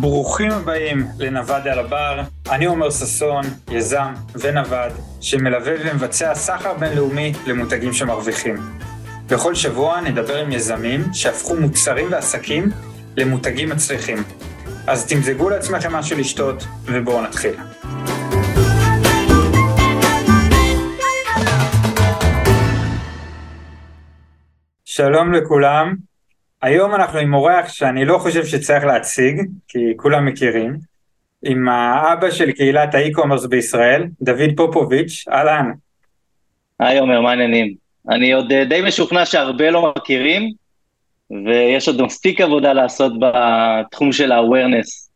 ברוכים הבאים לנווד על הבר, אני עומר ששון, יזם ונווד, שמלווה ומבצע סחר בינלאומי למותגים שמרוויחים. בכל שבוע נדבר עם יזמים שהפכו מוצרים ועסקים למותגים מצליחים. אז תמזגו לעצמכם משהו לשתות, ובואו נתחיל. שלום לכולם, היום אנחנו עם אורח שאני לא חושב שצריך להציג, כי כולם מכירים, עם האבא של קהילת האי-קומרס בישראל, דוד פופוביץ', אהלן. היי עומר, מה העניינים? אני עוד אה, די משוכנע שהרבה לא מכירים, ויש עוד מספיק עבודה לעשות בתחום של ה-awareness.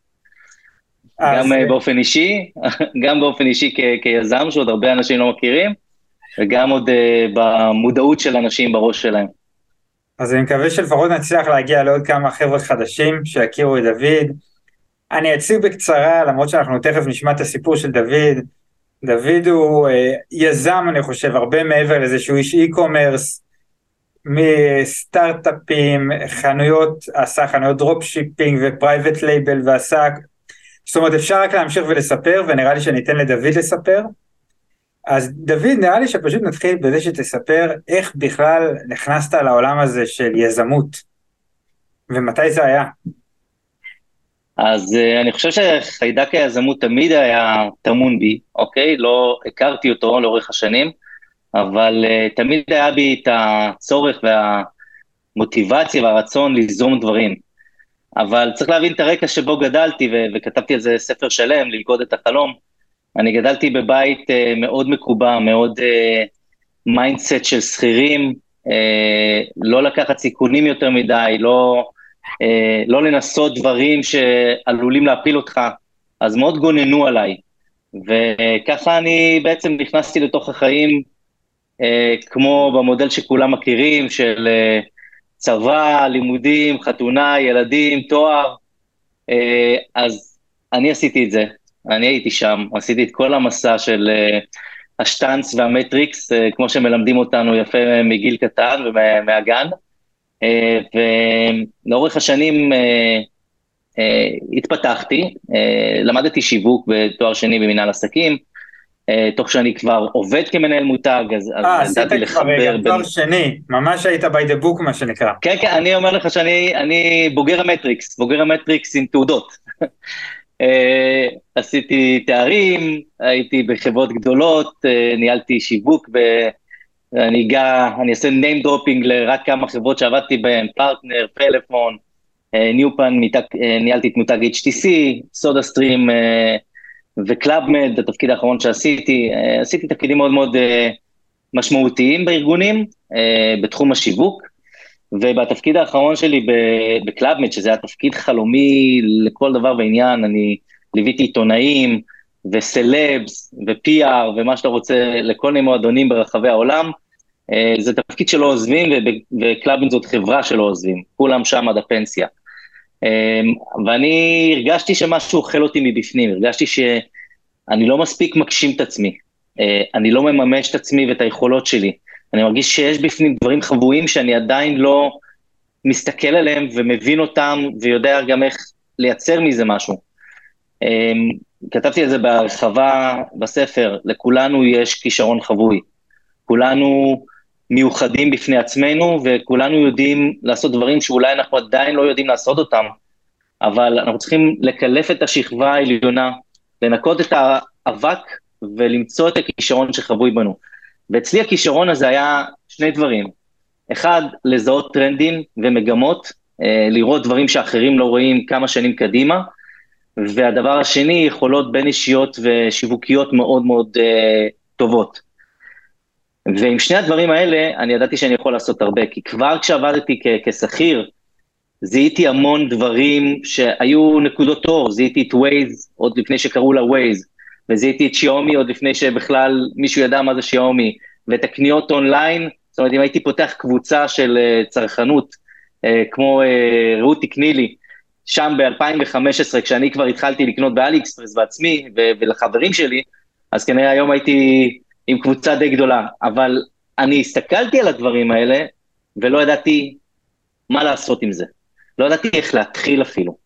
גם אה, באופן אישי, גם באופן אישי כ- כיזם, שעוד הרבה אנשים לא מכירים, וגם עוד uh, במודעות של אנשים בראש שלהם. אז אני מקווה שלפחות נצליח להגיע לעוד כמה חבר'ה חדשים שיכירו את דוד. אני אציג בקצרה, למרות שאנחנו תכף נשמע את הסיפור של דוד. דוד הוא אה, יזם, אני חושב, הרבה מעבר לזה שהוא איש e-commerce, מסטארט-אפים, חנויות, עשה חנויות dropshipping ו private label ועשה... זאת אומרת, אפשר רק להמשיך ולספר, ונראה לי שאני אתן לדוד לספר. אז דוד, נראה לי שפשוט נתחיל בזה שתספר איך בכלל נכנסת לעולם הזה של יזמות, ומתי זה היה. אז uh, אני חושב שחיידק היזמות תמיד היה טמון בי, אוקיי? לא הכרתי אותו לאורך השנים, אבל uh, תמיד היה בי את הצורך והמוטיבציה והרצון ליזום דברים. אבל צריך להבין את הרקע שבו גדלתי, וכתבתי על זה ספר שלם, ללכוד את החלום. אני גדלתי בבית uh, מאוד מקובע, מאוד mindset uh, של שכירים, uh, לא לקחת סיכונים יותר מדי, לא, uh, לא לנסות דברים שעלולים להפיל אותך, אז מאוד גוננו עליי. וככה אני בעצם נכנסתי לתוך החיים, uh, כמו במודל שכולם מכירים, של uh, צבא, לימודים, חתונה, ילדים, תואר, uh, אז אני עשיתי את זה. אני הייתי שם, עשיתי את כל המסע של uh, השטאנץ והמטריקס, uh, כמו שמלמדים אותנו יפה מגיל קטן ומהגן. Uh, ולאורך השנים התפתחתי, למדתי שיווק בתואר שני במנהל עסקים, תוך שאני כבר עובד כמנהל מותג, אז ידעתי לחבר. אה, עשית כבר תואר שני, ממש היית by the book מה שנקרא. כן, כן, אני אומר לך שאני בוגר המטריקס, בוגר המטריקס עם תעודות. Uh, עשיתי תארים, הייתי בחברות גדולות, uh, ניהלתי שיווק, ואני אגע, אני אעשה name dropping לרק כמה חברות שעבדתי בהן, פרטנר, פלאפון, uh, ניו פאן, ניהלתי את מותג HTC, סודה סטרים וקלאבמד, התפקיד האחרון שעשיתי, עשיתי תפקידים מאוד מאוד משמעותיים בארגונים, בתחום השיווק, ובתפקיד האחרון שלי בקלאבמד, שזה היה תפקיד חלומי לכל דבר ועניין, אני ליוויתי עיתונאים וסלבס ו-PR ומה שאתה רוצה לכל מיני מועדונים ברחבי העולם. אה, זה תפקיד שלא עוזבים, וקלאבמד זאת חברה שלא עוזבים, כולם שם עד הפנסיה. אה, ואני הרגשתי שמשהו אוכל אותי מבפנים, הרגשתי שאני לא מספיק מגשים את עצמי, אה, אני לא מממש את עצמי ואת היכולות שלי. אני מרגיש שיש בפנים דברים חבויים שאני עדיין לא מסתכל עליהם ומבין אותם ויודע גם איך לייצר מזה משהו. אמ, כתבתי על זה בהרחבה בספר, לכולנו יש כישרון חבוי. כולנו מיוחדים בפני עצמנו וכולנו יודעים לעשות דברים שאולי אנחנו עדיין לא יודעים לעשות אותם, אבל אנחנו צריכים לקלף את השכבה העליונה, לנקות את האבק ולמצוא את הכישרון שחבוי בנו. ואצלי הכישרון הזה היה שני דברים. אחד, לזהות טרנדים ומגמות, אה, לראות דברים שאחרים לא רואים כמה שנים קדימה, והדבר השני, יכולות בין אישיות ושיווקיות מאוד מאוד אה, טובות. ועם שני הדברים האלה, אני ידעתי שאני יכול לעשות הרבה, כי כבר כשעבדתי כשכיר, זיהיתי המון דברים שהיו נקודות אור, זיהיתי את Waze עוד לפני שקראו לה Waze, וזיהיתי את שיומי עוד לפני שבכלל מישהו ידע מה זה שיומי, ואת הקניות אונליין, זאת אומרת, אם הייתי פותח קבוצה של uh, צרכנות, uh, כמו uh, רותי קנילי, שם ב-2015, כשאני כבר התחלתי לקנות באלי אקספרס בעצמי ולחברים שלי, אז כנראה היום הייתי עם קבוצה די גדולה. אבל אני הסתכלתי על הדברים האלה, ולא ידעתי מה לעשות עם זה. לא ידעתי איך להתחיל אפילו.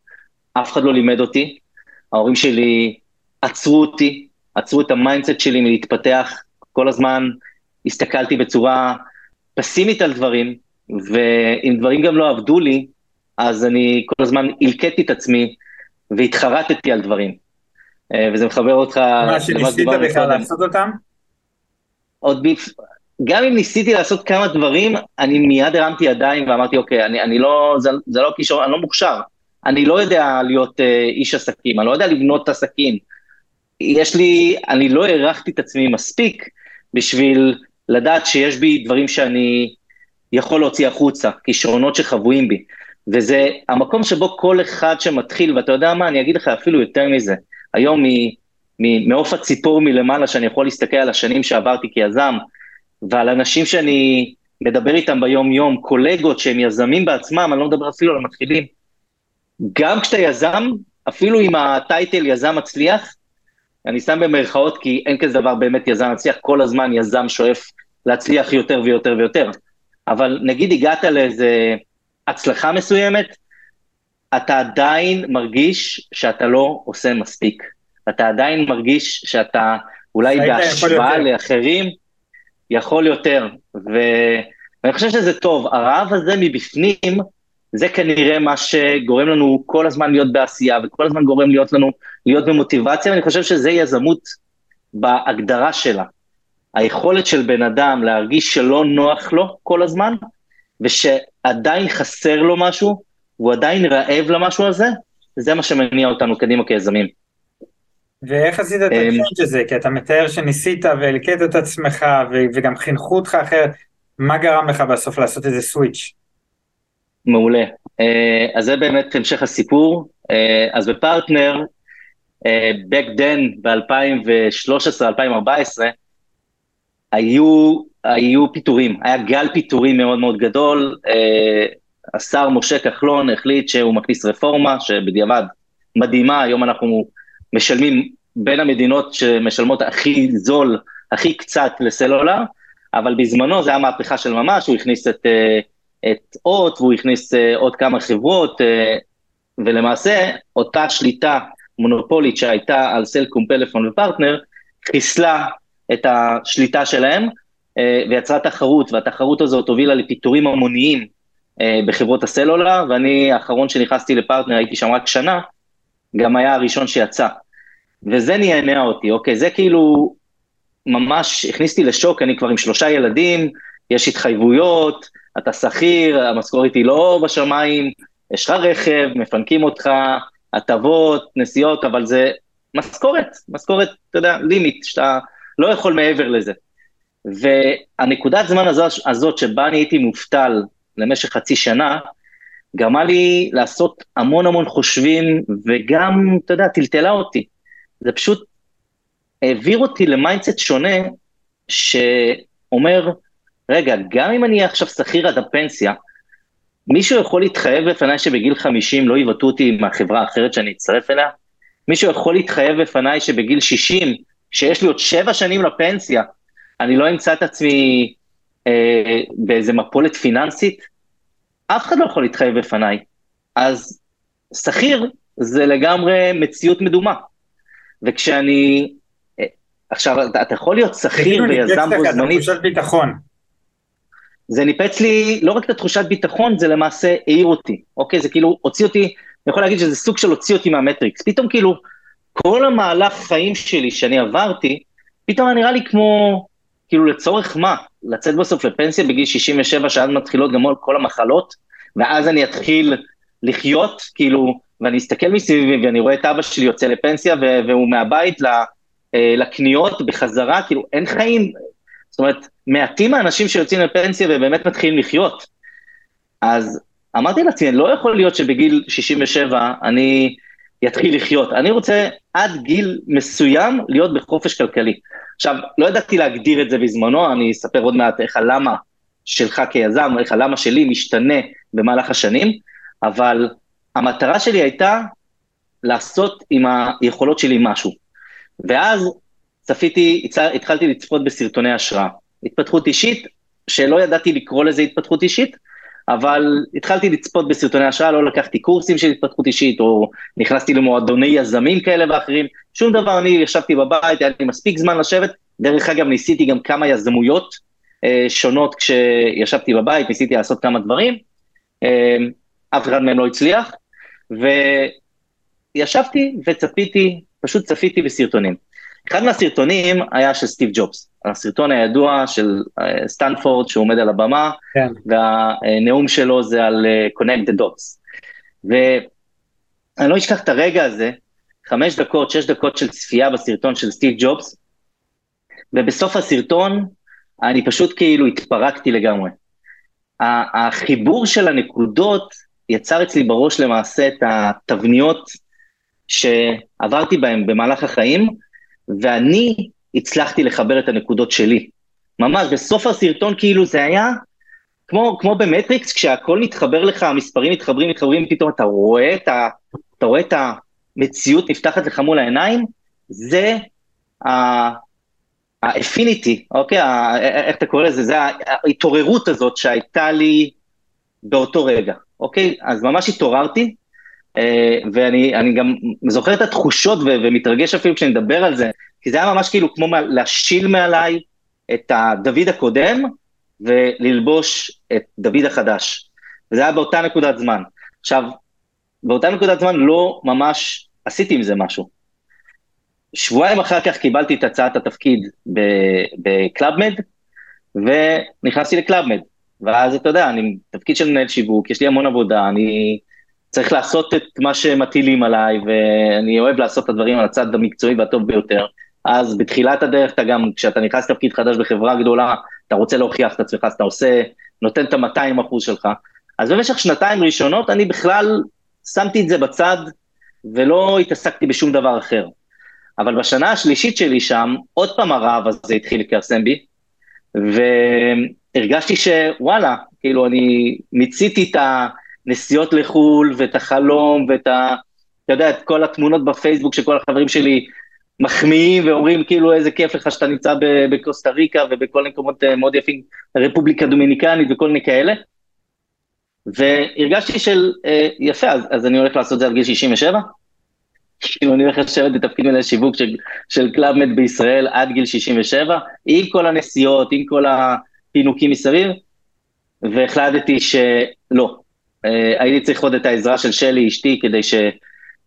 אף אחד לא לימד אותי, ההורים שלי עצרו אותי, עצרו את ה mindset שלי מלהתפתח, כל הזמן הסתכלתי בצורה פסימית על דברים, ואם דברים גם לא עבדו לי, אז אני כל הזמן הלקיתי את עצמי והתחרטתי על דברים. אה, וזה מחבר אותך... מה שניסית בכלל לעשות אותם? עוד. גם אם ניסיתי לעשות כמה דברים, אני מיד הרמתי ידיים ואמרתי, אוקיי, אני, אני לא, זה, זה לא כישרון, אני לא מוכשר. אני לא יודע להיות אה, איש עסקים, אני לא יודע לבנות עסקים. יש לי, אני לא הערכתי את עצמי מספיק בשביל לדעת שיש בי דברים שאני יכול להוציא החוצה, כישרונות שחבויים בי. וזה המקום שבו כל אחד שמתחיל, ואתה יודע מה, אני אגיד לך אפילו יותר מזה. היום מעוף הציפור מלמעלה, שאני יכול להסתכל על השנים שעברתי כיזם, ועל אנשים שאני מדבר איתם ביום-יום, קולגות שהם יזמים בעצמם, אני לא מדבר אפילו על המתחילים. גם כשאתה יזם, אפילו עם הטייטל יזם מצליח, אני שם במרכאות כי אין כזה דבר באמת יזם מצליח, כל הזמן יזם שואף להצליח יותר ויותר ויותר. אבל נגיד הגעת לאיזה הצלחה מסוימת, אתה עדיין מרגיש שאתה לא עושה מספיק. אתה עדיין מרגיש שאתה אולי בהשוואה לאחרים יכול יותר. ואני חושב שזה טוב, הרעב הזה מבפנים, זה כנראה מה שגורם לנו כל הזמן להיות בעשייה, וכל הזמן גורם להיות לנו להיות במוטיבציה, ואני חושב שזה יזמות בהגדרה שלה. היכולת של בן אדם להרגיש שלא נוח לו כל הזמן, ושעדיין חסר לו משהו, והוא עדיין רעב למשהו הזה, זה מה שמניע אותנו קדימה כיזמים. ואיך עשית את אמ, הצ'אנג' הזה? כי אתה מתאר שניסית והלקט את עצמך וגם חינכו אותך אחרת, מה גרם לך בסוף לעשות איזה סוויץ'? מעולה. אה, אז זה באמת המשך הסיפור. אה, אז בפרטנר, אה, back then, ב-2013-2014, היו, היו פיטורים, היה גל פיטורים מאוד מאוד גדול. השר משה כחלון החליט שהוא מכניס רפורמה, שבדיעבד מדהימה, היום אנחנו משלמים בין המדינות שמשלמות הכי זול, הכי קצת לסלולר, אבל בזמנו זה היה מהפכה של ממש, הוא הכניס את, אה, את אות והוא הכניס אה, עוד כמה חברות, אה, ולמעשה אותה שליטה מונופולית שהייתה על סלקום, פלאפון ופרטנר, חיסלה את השליטה שלהם ויצרה תחרות, והתחרות הזאת הובילה לפיטורים המוניים בחברות הסלולר, ואני האחרון שנכנסתי לפרטנר, הייתי שם רק שנה, גם היה הראשון שיצא. וזה נהנה אותי, אוקיי? זה כאילו ממש הכניס אותי לשוק, אני כבר עם שלושה ילדים, יש התחייבויות, אתה שכיר, המשכורת היא לא בשמיים, יש לך רכב, מפנקים אותך, הטבות, נסיעות, אבל זה משכורת, משכורת, אתה יודע, לימיט, שאתה לא יכול מעבר לזה. והנקודת זמן הזאת, שבה אני הייתי מובטל למשך חצי שנה, גרמה לי לעשות המון המון חושבים, וגם, אתה יודע, טלטלה אותי. זה פשוט העביר אותי ל mindset שונה, שאומר, רגע, גם אם אני אהיה עכשיו שכיר עד הפנסיה, מישהו יכול להתחייב בפניי שבגיל 50 לא יבעטו אותי מהחברה האחרת שאני אצטרף אליה? מישהו יכול להתחייב בפניי שבגיל 60, שיש לי עוד שבע שנים לפנסיה, אני לא אמצא את עצמי אה, באיזה מפולת פיננסית? אף אחד לא יכול להתחייב בפניי. אז שכיר זה לגמרי מציאות מדומה. וכשאני... אה, עכשיו, אתה, אתה יכול להיות שכיר ויזם בו זמנית. תחושת ביטחון. זה ניפץ לי לא רק את התחושת ביטחון, זה למעשה העיר אותי, אוקיי? זה כאילו הוציא אותי, אני יכול להגיד שזה סוג של הוציא אותי מהמטריקס. פתאום כאילו, כל המהלך חיים שלי שאני עברתי, פתאום נראה לי כמו, כאילו לצורך מה? לצאת בסוף לפנסיה בגיל 67, שאז מתחילות גם כל המחלות, ואז אני אתחיל לחיות, כאילו, ואני אסתכל מסביבי ואני רואה את אבא שלי יוצא לפנסיה והוא מהבית אה, לקניות בחזרה, כאילו אין חיים, זאת אומרת, מעטים האנשים שיוצאים לפנסיה ובאמת מתחילים לחיות. אז אמרתי לעצמי, לא יכול להיות שבגיל 67 אני אתחיל לחיות, אני רוצה עד גיל מסוים להיות בחופש כלכלי. עכשיו, לא ידעתי להגדיר את זה בזמנו, אני אספר עוד מעט איך הלמה שלך כיזם, איך הלמה שלי משתנה במהלך השנים, אבל המטרה שלי הייתה לעשות עם היכולות שלי משהו. ואז צפיתי, התחלתי לצפות בסרטוני השראה. התפתחות אישית, שלא ידעתי לקרוא לזה התפתחות אישית, אבל התחלתי לצפות בסרטוני השראה, לא לקחתי קורסים של התפתחות אישית, או נכנסתי למועדוני יזמים כאלה ואחרים, שום דבר, אני ישבתי בבית, היה לי מספיק זמן לשבת, דרך אגב ניסיתי גם כמה יזמויות אה, שונות כשישבתי בבית, ניסיתי לעשות כמה דברים, אה, אף אחד מהם לא הצליח, וישבתי וצפיתי, פשוט צפיתי בסרטונים. אחד מהסרטונים היה של סטיב ג'ובס, הסרטון הידוע של uh, סטנפורד שהוא עומד על הבמה, כן. והנאום שלו זה על uh, Connect the Dots. ואני לא אשכח את הרגע הזה, חמש דקות, שש דקות של צפייה בסרטון של סטיב ג'ובס, ובסוף הסרטון אני פשוט כאילו התפרקתי לגמרי. החיבור של הנקודות יצר אצלי בראש למעשה את התבניות שעברתי בהן במהלך החיים, ואני הצלחתי לחבר את הנקודות שלי. ממש, בסוף הסרטון כאילו זה היה כמו, כמו במטריקס, כשהכל מתחבר לך, המספרים מתחברים, מתחברים, פתאום אתה רואה את, ה, אתה רואה את המציאות נפתחת לך מול העיניים, זה האפיניטי, אוקיי? איך אתה קורא לזה? זה ההתעוררות הזאת שהייתה לי באותו רגע, אוקיי? אז ממש התעוררתי, ואני גם זוכר את התחושות ומתרגש אפילו כשאני מדבר על זה, כי זה היה ממש כאילו כמו להשיל מעליי את הדוד הקודם וללבוש את דוד החדש. וזה היה באותה נקודת זמן. עכשיו, באותה נקודת זמן לא ממש עשיתי עם זה משהו. שבועיים אחר כך קיבלתי את הצעת התפקיד בקלאבמד, ונכנסתי לקלאבמד. ואז אתה יודע, אני תפקיד של מנהל שיווק, יש לי המון עבודה, אני צריך לעשות את מה שמטילים עליי, ואני אוהב לעשות את הדברים על הצד המקצועי והטוב ביותר. אז בתחילת הדרך אתה גם, כשאתה נכנס לתפקיד חדש בחברה גדולה, אתה רוצה להוכיח את עצמך, אז אתה עושה, נותן את ה-200 אחוז שלך. אז במשך שנתיים ראשונות אני בכלל שמתי את זה בצד, ולא התעסקתי בשום דבר אחר. אבל בשנה השלישית שלי שם, עוד פעם הרעב הזה התחיל לכרסם בי, והרגשתי שוואלה, כאילו אני מיציתי את הנסיעות לחו"ל, ואת החלום, ואת ה... אתה יודע, את כל התמונות בפייסבוק שכל החברים שלי מחמיאים ואומרים כאילו איזה כיף לך שאתה נמצא בקוסטה ריקה ובכל מקומות אה, מאוד יפים, רפובליקה דומיניקנית וכל מיני כאלה. והרגשתי של, אה, יפה, אז, אז אני הולך לעשות את זה עד גיל 67. כאילו אני הולך לשבת בתפקיד מנהל שיווק של, של קלאבמד בישראל עד גיל 67, עם כל הנסיעות, עם כל הפינוקים מסביב, והחלטתי שלא. אה, הייתי צריך עוד את העזרה של שלי, אשתי, כדי ש...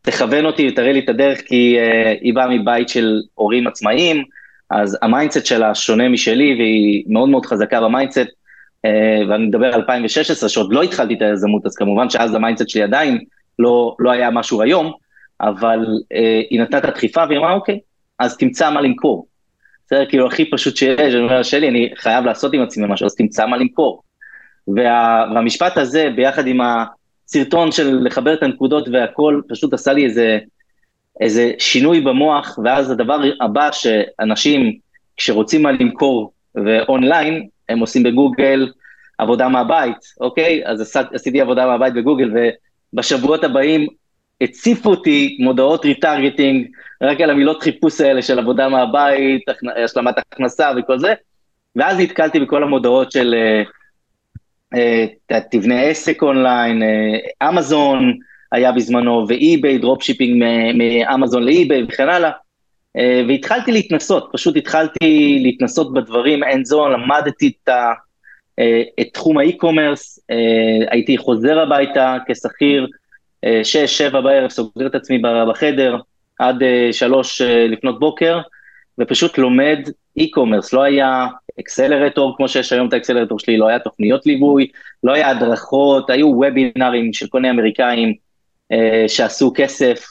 תכוון אותי, תראה לי את הדרך, כי uh, היא באה מבית של הורים עצמאיים, אז ה mindset שלה שונה משלי, והיא מאוד מאוד חזקה ב mindset, uh, ואני מדבר על 2016, שעוד לא התחלתי את היזמות, אז כמובן שאז ה mindset שלי עדיין לא, לא היה משהו היום, אבל uh, היא נתנה את הדחיפה והיא אמרה, אוקיי, אז תמצא מה למכור. בסדר, כאילו הכי פשוט שיש, אני אומר, שלי, אני חייב לעשות עם עצמי משהו, אז תמצא מה למכור. וה, והמשפט הזה, ביחד עם ה... סרטון של לחבר את הנקודות והכל, פשוט עשה לי איזה, איזה שינוי במוח, ואז הדבר הבא שאנשים, כשרוצים מה למכור ואונליין, הם עושים בגוגל עבודה מהבית, אוקיי? אז עש, עשיתי עבודה מהבית בגוגל, ובשבועות הבאים הציפו אותי מודעות retargeting, רק על המילות חיפוש האלה של עבודה מהבית, השלמת הכנסה וכל זה, ואז נתקלתי בכל המודעות של... Uh, תבנה עסק אונליין, אה, אמזון היה בזמנו, ואי-ביי, dropshipping מאמזון לאי-ביי וכן הלאה. אה, והתחלתי להתנסות, פשוט התחלתי להתנסות בדברים, אין זון, למדתי את, ה, את תחום ה e-commerce, הייתי חוזר הביתה כשכיר, שש, שבע בערב, סוגר את עצמי בחדר, עד שלוש לפנות בוקר, ופשוט לומד e-commerce, לא היה accelerator, כמו שיש היום את ה accelerator שלי, לא היה תוכניות ליווי, לא היה הדרכות, היו וובינרים של כל מיני אמריקאים אה, שעשו כסף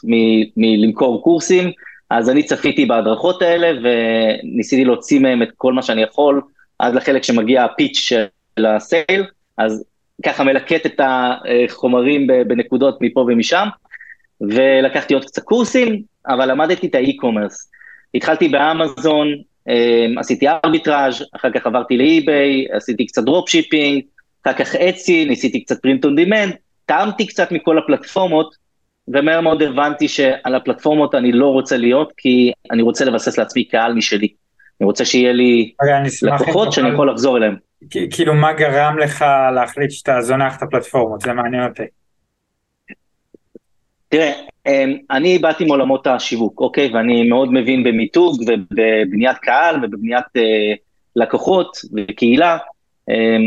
מלמכור קורסים, אז אני צפיתי בהדרכות האלה וניסיתי להוציא מהם את כל מה שאני יכול, עד לחלק שמגיע ה pitch של ה sale, אז ככה מלקט את החומרים בנקודות מפה ומשם, ולקחתי עוד קצת קורסים, אבל למדתי את ה e-commerce. התחלתי באמזון, אמ, עשיתי arbitrage, אחר כך עברתי לאי-ביי, עשיתי קצת dropshipping, אחר כך Etsy, ניסיתי קצת print on demand, טעמתי קצת מכל הפלטפורמות, ומהר מאוד הבנתי שעל הפלטפורמות אני לא רוצה להיות, כי אני רוצה לבסס לעצמי קהל משלי. אני רוצה שיהיה לי לקוחות שאני יכול לחזור אליהם. כאילו מה גרם לך להחליט שאתה זונח את הפלטפורמות, זה מעניין אותי. תראה, אמ, אני באתי מעולמות השיווק, אוקיי? ואני מאוד מבין במיתוג ובבניית קהל ובבניית אה, לקוחות וקהילה. אה,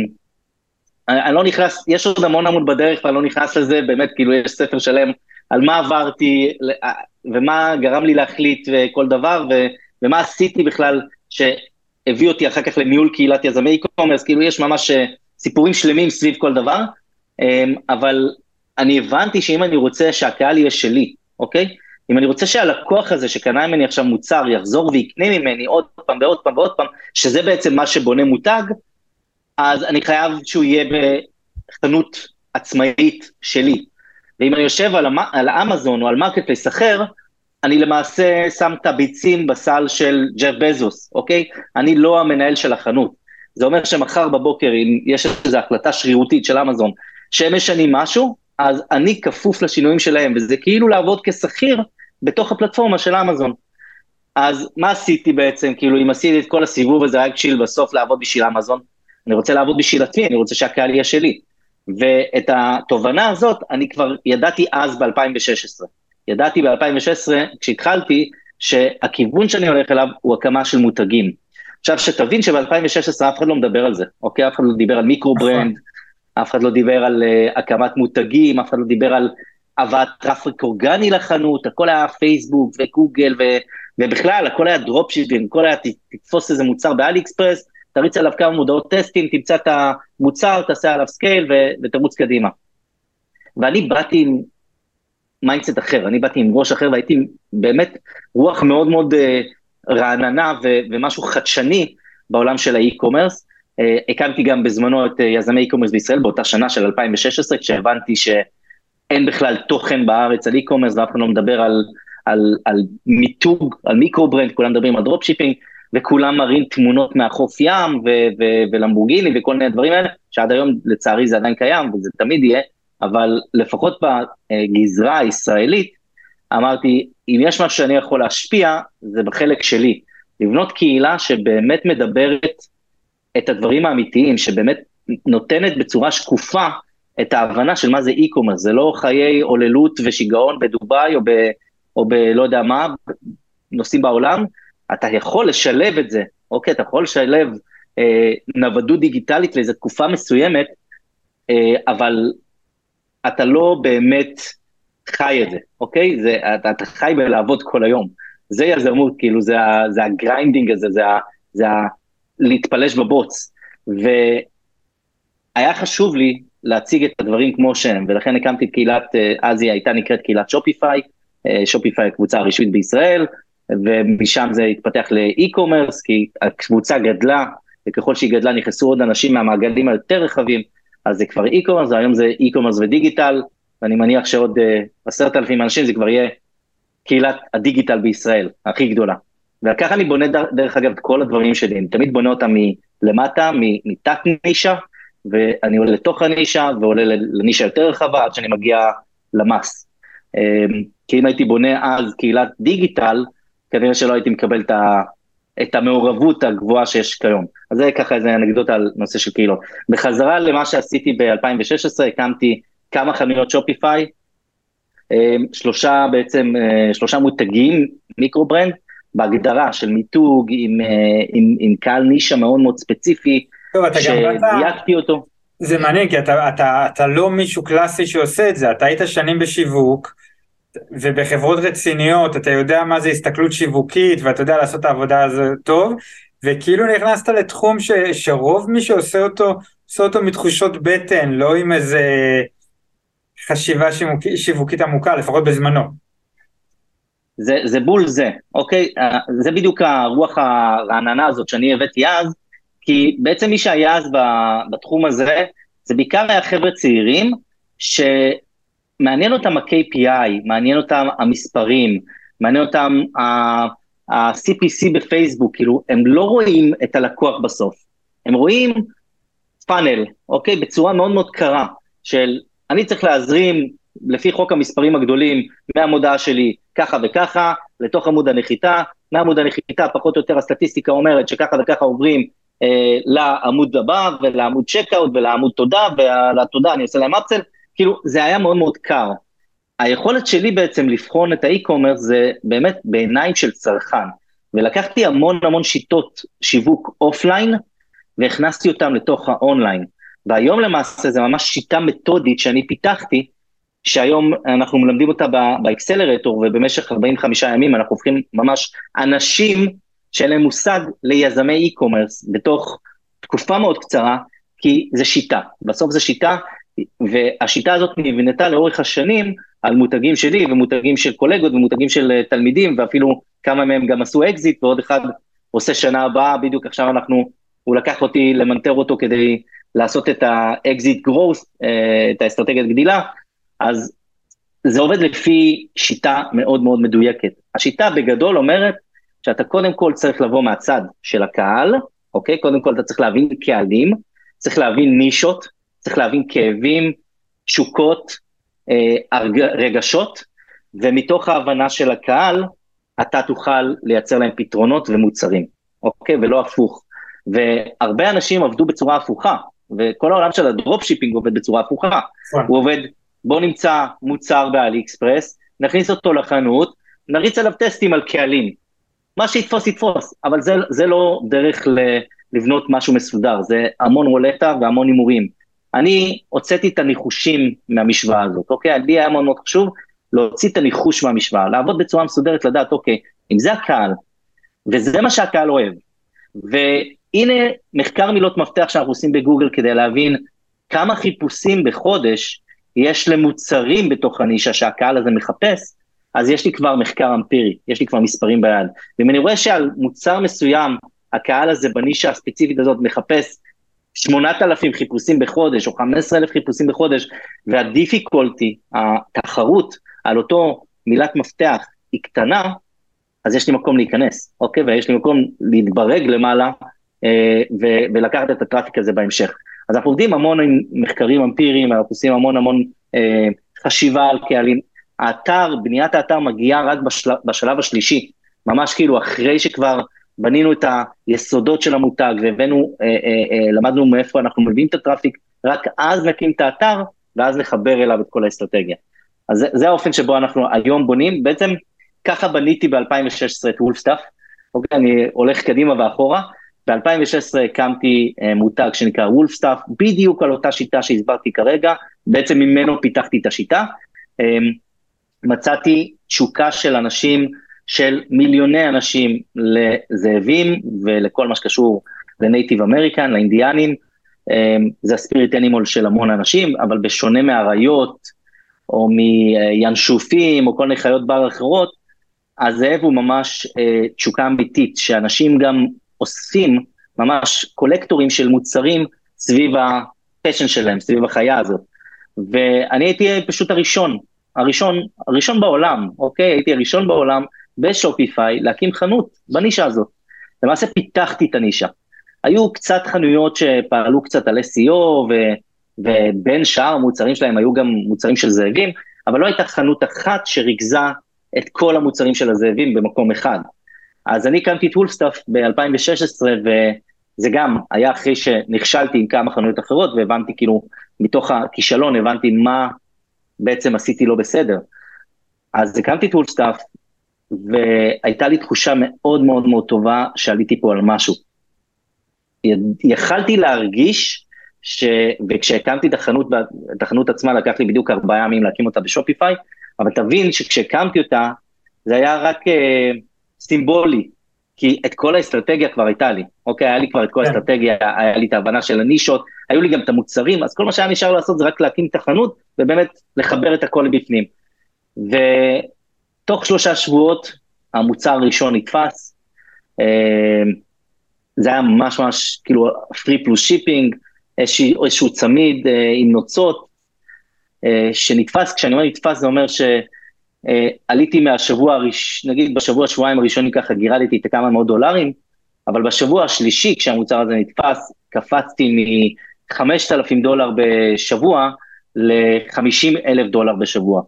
אני לא נכנס, יש עוד המון המון בדרך ואני לא נכנס לזה, באמת, כאילו יש ספר שלם על מה עברתי אה, ומה גרם לי להחליט וכל דבר, ומה עשיתי בכלל שהביא אותי אחר כך לניהול קהילת יזמי e-commerce, כאילו יש ממש אה, סיפורים שלמים סביב כל דבר, אמ, אבל אני הבנתי שאם אני רוצה שהקהל יהיה שלי, אוקיי? אם אני רוצה שהלקוח הזה שקנה ממני עכשיו מוצר יחזור ויקנה ממני עוד פעם ועוד פעם ועוד פעם, שזה בעצם מה שבונה מותג, אז אני חייב שהוא יהיה בחנות עצמאית שלי. ואם אני יושב על. על האמזון או על marketplace אחר, אני למעשה שם את הביצים בסל של ג'ף בזוס, אוקיי? אני לא המנהל של החנות. זה אומר שמחר בבוקר, אם יש איזו החלטה שרירותית של אמזון, שהם משנים משהו, אז אני כפוף לשינויים שלהם, וזה כאילו לעבוד כשכיר בתוך הפלטפורמה של אמזון. אז מה עשיתי בעצם, כאילו אם עשיתי את כל הסיבוב הזה רק בשביל בסוף לעבוד בשביל אמזון, אני רוצה לעבוד בשביל עצמי, אני רוצה שהקהל יהיה שלי. ואת התובנה הזאת אני כבר ידעתי אז ב-2016. ידעתי ב-2016, כשהתחלתי, שהכיוון שאני הולך אליו הוא הקמה של מותגים. עכשיו, שתבין שב-2016 אף אחד לא מדבר על זה, אוקיי? אף אחד לא דיבר על micro-brand, אף אחד לא דיבר על uh, הקמת מותגים, אף אחד לא דיבר על הבאת traffic אורגני לחנות, הכל היה פייסבוק וגוגל, ו, ובכלל, הכל היה dropshipping, הכל היה תתפוס איזה מוצר ב AliExpress, תריץ עליו כמה מודעות טסטים, תמצא את המוצר, תעשה עליו scale ו- ותרוץ קדימה. ואני באתי עם mindset אחר, אני באתי עם ראש אחר והייתי באמת רוח מאוד מאוד uh, רעננה ו- ומשהו חדשני בעולם של ה e-commerce. Uh, הקמתי גם בזמנו את uh, יזמי e-commerce בישראל באותה שנה של 2016, כשהבנתי שאין בכלל תוכן בארץ על e-commerce ואף אחד לא מדבר על, על, על מיתוג, על micro-brand, כולם מדברים על dropshipping. וכולם מראים תמונות מהחוף ים ו- ו- ולמבורגיני וכל מיני דברים האלה, שעד היום לצערי זה עדיין קיים וזה תמיד יהיה, אבל לפחות בגזרה הישראלית, אמרתי, אם יש משהו שאני יכול להשפיע, זה בחלק שלי. לבנות קהילה שבאמת מדברת את הדברים האמיתיים, שבאמת נותנת בצורה שקופה את ההבנה של מה זה e-commerce, זה לא חיי עוללות ושיגעון בדובאי או ב... או ב... לא יודע מה, נוסעים בעולם, אתה יכול לשלב את זה, אוקיי? אתה יכול לשלב אה, נוודות דיגיטלית לאיזו תקופה מסוימת, אה, אבל אתה לא באמת חי את זה, אוקיי? זה, אתה, אתה חי בלעבוד כל היום. זה יזמות, כאילו, זה, זה ה grinding הזה, זה, זה ה... להתפלש בבוץ. והיה חשוב לי להציג את הדברים כמו שהם, ולכן הקמתי את קהילת, אה, אז היא הייתה נקראת קהילת Shopify, אה, Shopify הקבוצה הרשמית בישראל, ומשם זה התפתח ל e-commerce, כי הקבוצה גדלה, וככל שהיא גדלה נכנסו עוד אנשים מהמעגלים היותר רחבים, אז זה כבר e-commerce, והיום זה e-commerce ודיגיטל, ואני מניח שעוד אה, עשרת אלפים אנשים זה כבר יהיה קהילת הדיגיטל בישראל, הכי גדולה. וככה אני בונה דרך אגב את כל הדברים שלי, אני תמיד בונה אותם מלמטה, מתת נישה, ואני עולה לתוך הנישה ועולה לנישה יותר רחבה עד שאני מגיע ל mass. אמ, כי אם הייתי בונה אז קהילת דיגיטל, כנראה שלא הייתי מקבל את, ה, את המעורבות הגבוהה שיש כיום. אז זה ככה איזה אנקדוטה על נושא של קהילות. בחזרה למה שעשיתי ב-2016, הקמתי כמה חנויות שופיפיי, אמ, שלושה בעצם, אה, שלושה מותגים, מיקרו ברנד, בהגדרה של מיתוג עם, אה, עם, עם קהל נישה מאוד מאוד ספציפי, שדייקתי אותו. זה מעניין, כי אתה, אתה, אתה לא מישהו קלאסי שעושה את זה, אתה היית שנים בשיווק, ובחברות רציניות אתה יודע מה זה הסתכלות שיווקית ואתה יודע לעשות את העבודה הזו טוב, וכאילו נכנסת לתחום ש, שרוב מי שעושה אותו, עושה אותו מתחושות בטן, לא עם איזה חשיבה שיווק, שיווקית עמוקה, לפחות בזמנו. זה, זה בול זה, אוקיי? אה, זה בדיוק הרוח הרעננה הזאת שאני הבאתי אז, כי בעצם מי שהיה אז בתחום הזה, זה בעיקר היה חבר'ה צעירים, ש... מעניין אותם ה-KPI, מעניין אותם המספרים, מעניין אותם ה-CPC בפייסבוק, כאילו, הם לא רואים את הלקוח בסוף, הם רואים פאנל, אוקיי? בצורה מאוד מאוד קרה, של אני צריך להזרים, לפי חוק המספרים הגדולים, מהמודעה שלי ככה וככה, לתוך עמוד הנחיתה, מעמוד הנחיתה פחות או יותר הסטטיסטיקה אומרת שככה וככה עוברים אה, לעמוד הבא ולעמוד צ'קאוט ולעמוד תודה, ולתודה אני עושה להם אפסל, כאילו זה היה מאוד מאוד קר. היכולת שלי בעצם לבחון את ה e-commerce זה באמת בעיניים של צרכן, ולקחתי המון המון שיטות שיווק offline, והכנסתי אותם לתוך האונליין. והיום למעשה זה ממש שיטה מתודית שאני פיתחתי, שהיום אנחנו מלמדים אותה ב accelerator, ובמשך 45 ימים אנחנו הופכים ממש אנשים שאין להם מושג ליזמי e-commerce בתוך תקופה מאוד קצרה, כי זה שיטה. בסוף זה שיטה, והשיטה הזאת נבנתה לאורך השנים על מותגים שלי ומותגים של קולגות ומותגים של אה, תלמידים, ואפילו כמה מהם גם עשו אקזיט, ועוד אחד עושה שנה הבאה, בדיוק עכשיו אנחנו, הוא לקח אותי למנטר אותו כדי לעשות את האקזיט growth, אה, את האסטרטגיית גדילה, אז זה עובד לפי שיטה מאוד מאוד מדויקת. השיטה בגדול אומרת שאתה קודם כל צריך לבוא מהצד של הקהל, אוקיי? קודם כל אתה צריך להבין קהלים, צריך להבין נישות, צריך להבין כאבים, תשוקות, אה, רגשות, ומתוך ההבנה של הקהל, אתה תוכל לייצר להם פתרונות ומוצרים, אוקיי? ולא הפוך. והרבה אנשים עבדו בצורה הפוכה, וכל העולם של ה drop shipping עובד בצורה הפוכה. נכון. הוא עובד, בוא נמצא מוצר ב AliExpress, נכניס אותו לחנות, נריץ עליו טסטים על קהלים. מה שיתפוס יתפוס, אבל זה, זה לא דרך לבנות משהו מסודר, זה המון רולטה והמון הימורים. אני הוצאתי את הניחושים מהמשוואה הזאת, אוקיי? לי היה מאוד מאוד חשוב להוציא את הניחוש מהמשוואה, לעבוד בצורה מסודרת, לדעת, אוקיי, אם זה הקהל, וזה מה שהקהל אוהב, והנה מחקר מילות מפתח שאנחנו עושים בגוגל כדי להבין כמה חיפושים בחודש יש למוצרים בתוך הנישה שהקהל הזה מחפש, אז יש לי כבר מחקר אמפירי, יש לי כבר מספרים ביד. ואם אני רואה שעל מוצר מסוים, הקהל הזה בנישה הספציפית הזאת מחפש 8,000 חיפושים בחודש, או 15,000 חיפושים בחודש, והדיפיקולטי, התחרות על אותו מילת מפתח היא קטנה, אז יש לי מקום להיכנס, אוקיי? ויש לי מקום להתברג למעלה אה, ו- ולקחת את הטראפיק הזה בהמשך. אז אנחנו עובדים המון עם מחקרים אמפיריים, אנחנו עושים המון המון אה, חשיבה על קהלים. האתר, בניית האתר מגיעה רק בשל, בשלב השלישי, ממש כאילו אחרי שכבר בנינו את היסודות של המותג והבאנו, אה, אה, אה, למדנו מאיפה אנחנו מביאים את ה traffic, רק אז נקים את האתר ואז נחבר אליו את כל האסטרטגיה. אז זה, זה האופן שבו אנחנו היום בונים, בעצם ככה בניתי ב-2016 את Wolfstuff, אוקיי, אני הולך קדימה ואחורה, ב-2016 הקמתי אה, מותג שנקרא Wolfstuff, בדיוק על אותה שיטה שהסברתי כרגע, בעצם ממנו פיתחתי את השיטה. אה, מצאתי תשוקה של אנשים, של מיליוני אנשים לזאבים ולכל מה שקשור ל native American, לאינדיאנים. אמ, זה ה spirit animal של המון אנשים, אבל בשונה מאריות, או מינשופים, או כל מיני חיות בר אחרות, הזאב הוא ממש אה, תשוקה אמיתית, שאנשים גם אוספים, ממש קולקטורים של מוצרים סביב ה passion שלהם, סביב החיה הזאת. ואני הייתי פשוט הראשון הראשון, הראשון בעולם, אוקיי? הייתי הראשון בעולם ב Shopify להקים חנות בנישה הזאת. למעשה פיתחתי את הנישה. היו קצת חנויות שפעלו קצת על SEO, ו, ובין שאר המוצרים שלהם היו גם מוצרים של זאבים, אבל לא הייתה חנות אחת שריכזה את כל המוצרים של הזאבים במקום אחד. אז אני הקמתי את Wolfstuff ב-2016, וזה גם היה אחרי שנכשלתי עם כמה חנויות אחרות, והבנתי כאילו, מתוך הכישלון הבנתי מה בעצם עשיתי לא בסדר. אז הקמתי את Wolfstuff, והייתה לי תחושה מאוד מאוד מאוד טובה שעליתי פה על משהו. יכלתי להרגיש, ש... וכשהקמתי את החנות, את החנות עצמה לקח לי בדיוק ארבעה ימים להקים אותה בשופיפיי, אבל תבין שכשהקמתי אותה, זה היה רק אה, סימבולי, כי את כל האסטרטגיה כבר הייתה לי, אוקיי? היה לי כבר את כל כן. האסטרטגיה, היה לי את ההבנה של הנישות, היו לי גם את המוצרים, אז כל מה שהיה נשאר לעשות זה רק להקים את החנות, ובאמת לחבר את הכל לבפנים. ותוך שלושה שבועות המוצר הראשון נתפס, אה, זה היה ממש ממש כאילו free plus shipping, איזשהו, איזשהו צמיד אה, עם נוצות, אה, שנתפס, כשאני אומר נתפס זה אומר ש... אה, עליתי מהשבוע הראשון, נגיד בשבוע, שבועיים הראשונים ככה גירדתי את כמה מאות דולרים, אבל בשבוע השלישי, כשהמוצר הזה נתפס, קפצתי מ-5,000 דולר בשבוע ל-50 אלף דולר בשבוע.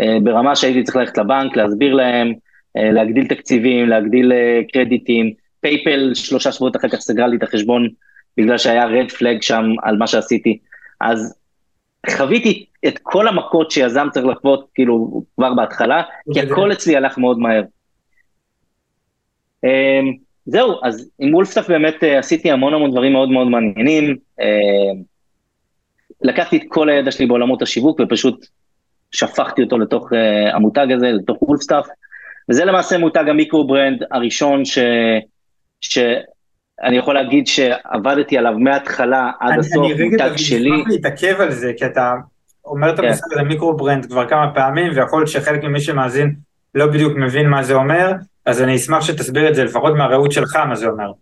אה, ברמה שהייתי צריך ללכת לבנק, להסביר להם, אה, להגדיל תקציבים, להגדיל קרדיטים, PayPal שלושה שבועות אחר כך סגרה לי את החשבון בגלל שהיה red flag שם על מה שעשיתי. אז חוויתי את כל המכות שיזם צריך לחוות כאילו כבר בהתחלה, כי הכל אצלי הלך מאוד מהר. אמ, זהו, אז עם Wolfstuff באמת אה, עשיתי המון המון דברים מאוד מאוד מעניינים. אמ, לקחתי את כל הידע שלי בעולמות השיווק ופשוט שפכתי אותו לתוך אה, המותג הזה, לתוך Wolfstuff, וזה למעשה מותג ה micro brand הראשון ש... שאני יכול להגיד שעבדתי עליו מההתחלה עד אני, הסוף, אני מותג שלי. אני רגע להתעכב על זה, כי אתה אומר את כן. המושג הזה micro brand כבר כמה פעמים, ויכול להיות שחלק ממי שמאזין לא בדיוק מבין מה זה אומר, אז אני אשמח שתסביר את זה, לפחות מהראות שלך, מה זה אומר.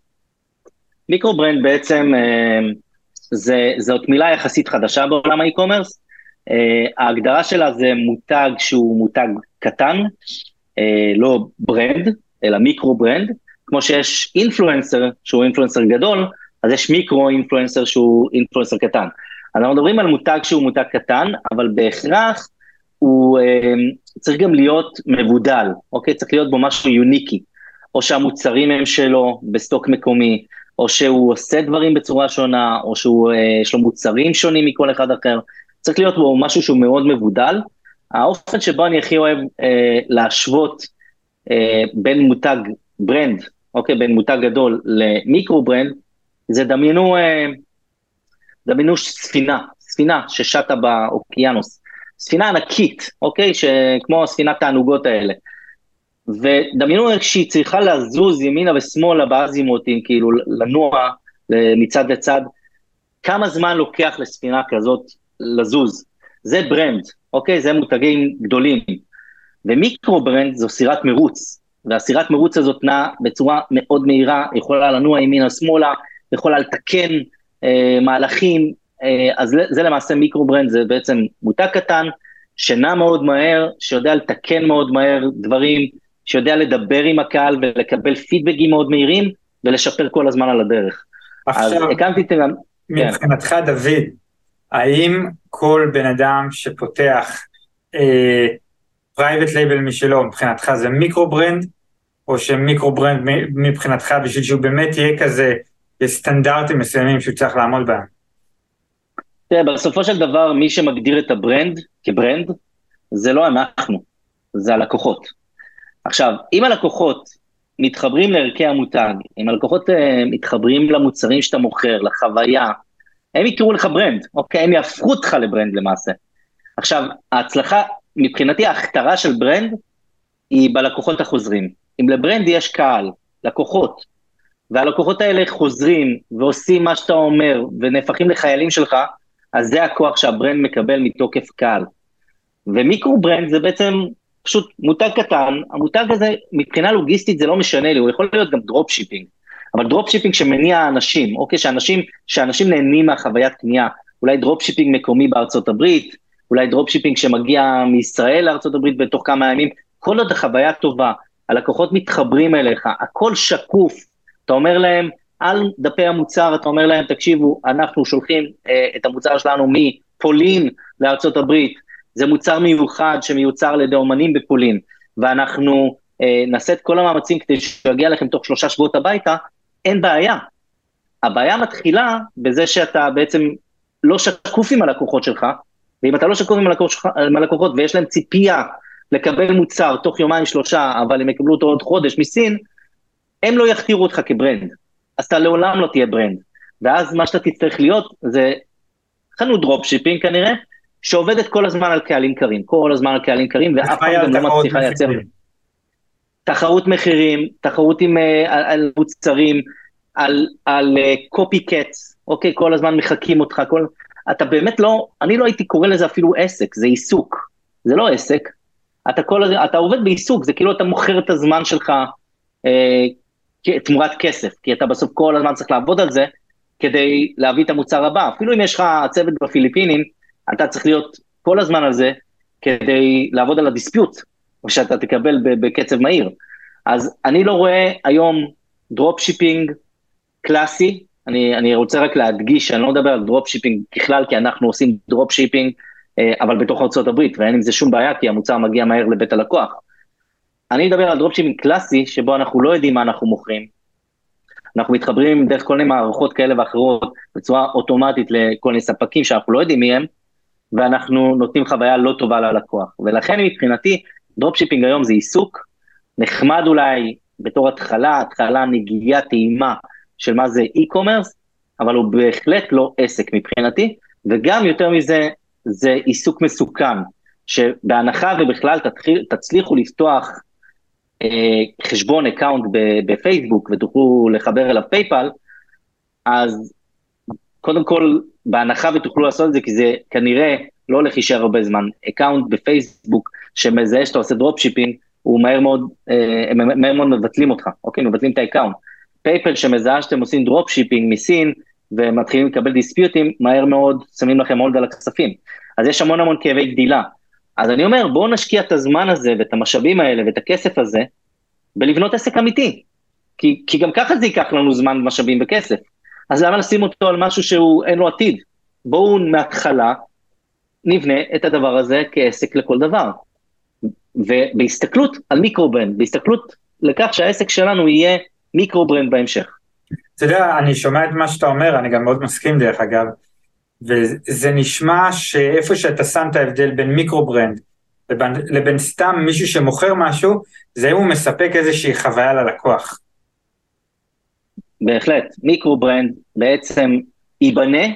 micro brand בעצם, אה, זה, זאת מילה יחסית חדשה בעולם ה e-commerce, אה, ההגדרה שלה זה מותג שהוא מותג קטן, אה, לא brand, אלא micro brand, כמו שיש influencer שהוא influencer גדול, אז יש micro influencer שהוא influencer קטן. אנחנו מדברים על מותג שהוא מותג קטן, אבל בהכרח הוא uh, צריך גם להיות מבודל, אוקיי? צריך להיות בו משהו יוניקי, או שהמוצרים הם שלו ב stock מקומי, או שהוא עושה דברים בצורה שונה, או שיש לו מוצרים שונים מכל אחד אחר. צריך להיות בו משהו שהוא מאוד מבודל. האופן שבו אני הכי אוהב אה, להשוות אה, בין מותג brand, אוקיי, בין מותג גדול ל micro brand, זה דמיינו, אה, דמיינו ספינה, ספינה ששטה באוקיינוס. ספינה ענקית, אוקיי, כמו הספינת תענוגות האלה. ודמיינו איך שהיא צריכה לזוז ימינה ושמאלה באזימוטים, כאילו לנוע מצד לצד. כמה זמן לוקח לספינה כזאת לזוז. זה brand, אוקיי? זה מותגים גדולים. ו micro brand זו סירת מרוץ, והסירת מרוץ הזאת נעה בצורה מאוד מהירה, יכולה לנוע ימינה-שמאלה, יכולה לתקן אה, מהלכים, אה, אז זה, זה למעשה micro brand, זה בעצם מותג קטן, שנע מאוד מהר, שיודע לתקן מאוד מהר דברים, שיודע לדבר עם הקהל ולקבל פידבקים מאוד מהירים, ולשפר כל הזמן על הדרך. עכשיו, הקמתי את... מבחינתך, כן. דוד, האם כל בן אדם שפותח private label משלו, מבחינתך זה micro brand, או ש micro brand מבחינתך בשביל שהוא באמת יהיה כזה, יש סטנדרטים מסוימים שהוא צריך לעמוד בהם? תראה, בסופו של דבר, מי שמגדיר את ה brand כ brand, זה לא אנחנו, זה הלקוחות. עכשיו, אם הלקוחות מתחברים לערכי המותג, אם הלקוחות אה, מתחברים למוצרים שאתה מוכר, לחוויה, הם יקראו לך brand, אוקיי? הם יהפכו אותך ל brand למעשה. עכשיו, ההצלחה, מבחינתי ההכתרה של brand היא בלקוחות החוזרים. אם ל brand יש קהל, לקוחות, והלקוחות האלה חוזרים ועושים מה שאתה אומר ונהפכים לחיילים שלך, אז זה הכוח שה brand מקבל מתוקף קהל. ו micro brand זה בעצם פשוט מותג קטן, המותג הזה מבחינה לוגיסטית זה לא משנה לי, הוא יכול להיות גם drop shipping. אבל drop shipping שמניע אנשים, אוקיי, שאנשים, שאנשים נהנים מהחוויית קנייה, אולי drop shipping מקומי בארצות הברית, אולי drop shipping שמגיע מישראל לארצות הברית בתוך כמה ימים, כל עוד החוויה טובה, הלקוחות מתחברים אליך, הכל שקוף, אתה אומר להם, על דפי המוצר, אתה אומר להם, תקשיבו, אנחנו שולחים אה, את המוצר שלנו מפולין הברית, זה מוצר מיוחד שמיוצר על ידי אומנים בפולין, ואנחנו אה, נעשה את כל המאמצים כדי שהוא יגיע לכם תוך שלושה שבועות הביתה, אין בעיה. הבעיה מתחילה בזה שאתה בעצם לא שקוף עם הלקוחות שלך, ואם אתה לא שקוף עם הלקוחות, ויש להם ציפייה לקבל מוצר תוך יומיים שלושה, אבל הם יקבלו אותו עוד חודש מסין, הם לא יכתירו אותך כ brand. אז אתה לעולם לא תהיה brand. ואז מה שאתה תצטרך להיות זה חנות dropshipping כנראה, שעובדת כל הזמן על קהלים קרים, כל הזמן על קהלים קרים, ואף פעם גם לא מצליחה לייצר... תחרות מחירים, תחרות עם, אה, על מוצרים, על, על קופי uh, קטס, אוקיי? כל הזמן מחקים אותך, כל... אתה באמת לא, אני לא הייתי קורא לזה אפילו עסק, זה עיסוק. זה לא עסק, אתה, כל, אתה עובד בעיסוק, זה כאילו אתה מוכר את הזמן שלך אה, תמורת כסף, כי אתה בסוף כל הזמן צריך לעבוד על זה כדי להביא את המוצר הבא. אפילו אם יש לך צוות בפיליפינים, אתה צריך להיות כל הזמן על זה כדי לעבוד על הדיספיוט, שאתה תקבל בקצב מהיר. אז אני לא רואה היום dropshipping קלאסי, אני, אני רוצה רק להדגיש שאני לא מדבר על dropshipping ככלל, כי אנחנו עושים dropshipping, אה, אבל בתוך ארה"ב, ואין עם זה שום בעיה, כי המוצר מגיע מהר לבית הלקוח. אני מדבר על dropshipping קלאסי, שבו אנחנו לא יודעים מה אנחנו מוכרים, אנחנו מתחברים דרך כל מיני מערכות כאלה ואחרות בצורה אוטומטית לכל מיני ספקים שאנחנו לא יודעים מי הם, ואנחנו נותנים חוויה לא טובה ללקוח. ולכן מבחינתי, dropshipping היום זה עיסוק, נחמד אולי בתור התחלה, התחלה נגיעה טעימה של מה זה e-commerce, אבל הוא בהחלט לא עסק מבחינתי, וגם יותר מזה, זה עיסוק מסוכן, שבהנחה ובכלל תתחיל, תצליחו לפתוח אה, חשבון account בפייסבוק ותוכלו לחבר אליו PayPal, אז קודם כל, בהנחה ותוכלו לעשות את זה, כי זה כנראה לא הולך להישאר הרבה זמן, account בפייסבוק שמזהה שאתה עושה dropshipping, הוא מהר מאוד, אה, מהר מאוד מבטלים אותך, אוקיי? מבטלים את ה account. PayPal שמזהה שאתם עושים dropshipping מסין, ומתחילים לקבל dispute ים, מהר מאוד שמים לכם hold על הכספים. אז יש המון המון כאבי גדילה. אז אני אומר, בואו נשקיע את הזמן הזה ואת המשאבים האלה ואת הכסף הזה בלבנות עסק אמיתי. כי, כי גם ככה זה ייקח לנו זמן, משאבים וכסף. אז למה לשים אותו על משהו שהוא אין לו עתיד? בואו מההתחלה נבנה את הדבר הזה כעסק לכל דבר. ובהסתכלות על micro-brand, בהסתכלות לכך שהעסק שלנו יהיה micro-brand בהמשך. אתה יודע, אני שומע את מה שאתה אומר, אני גם מאוד מסכים דרך אגב, וזה נשמע שאיפה שאתה שם את ההבדל בין micro-brand לבין, לבין סתם מישהו שמוכר משהו, זה אם הוא מספק איזושהי חוויה ללקוח. בהחלט, micro-brand בעצם ייבנה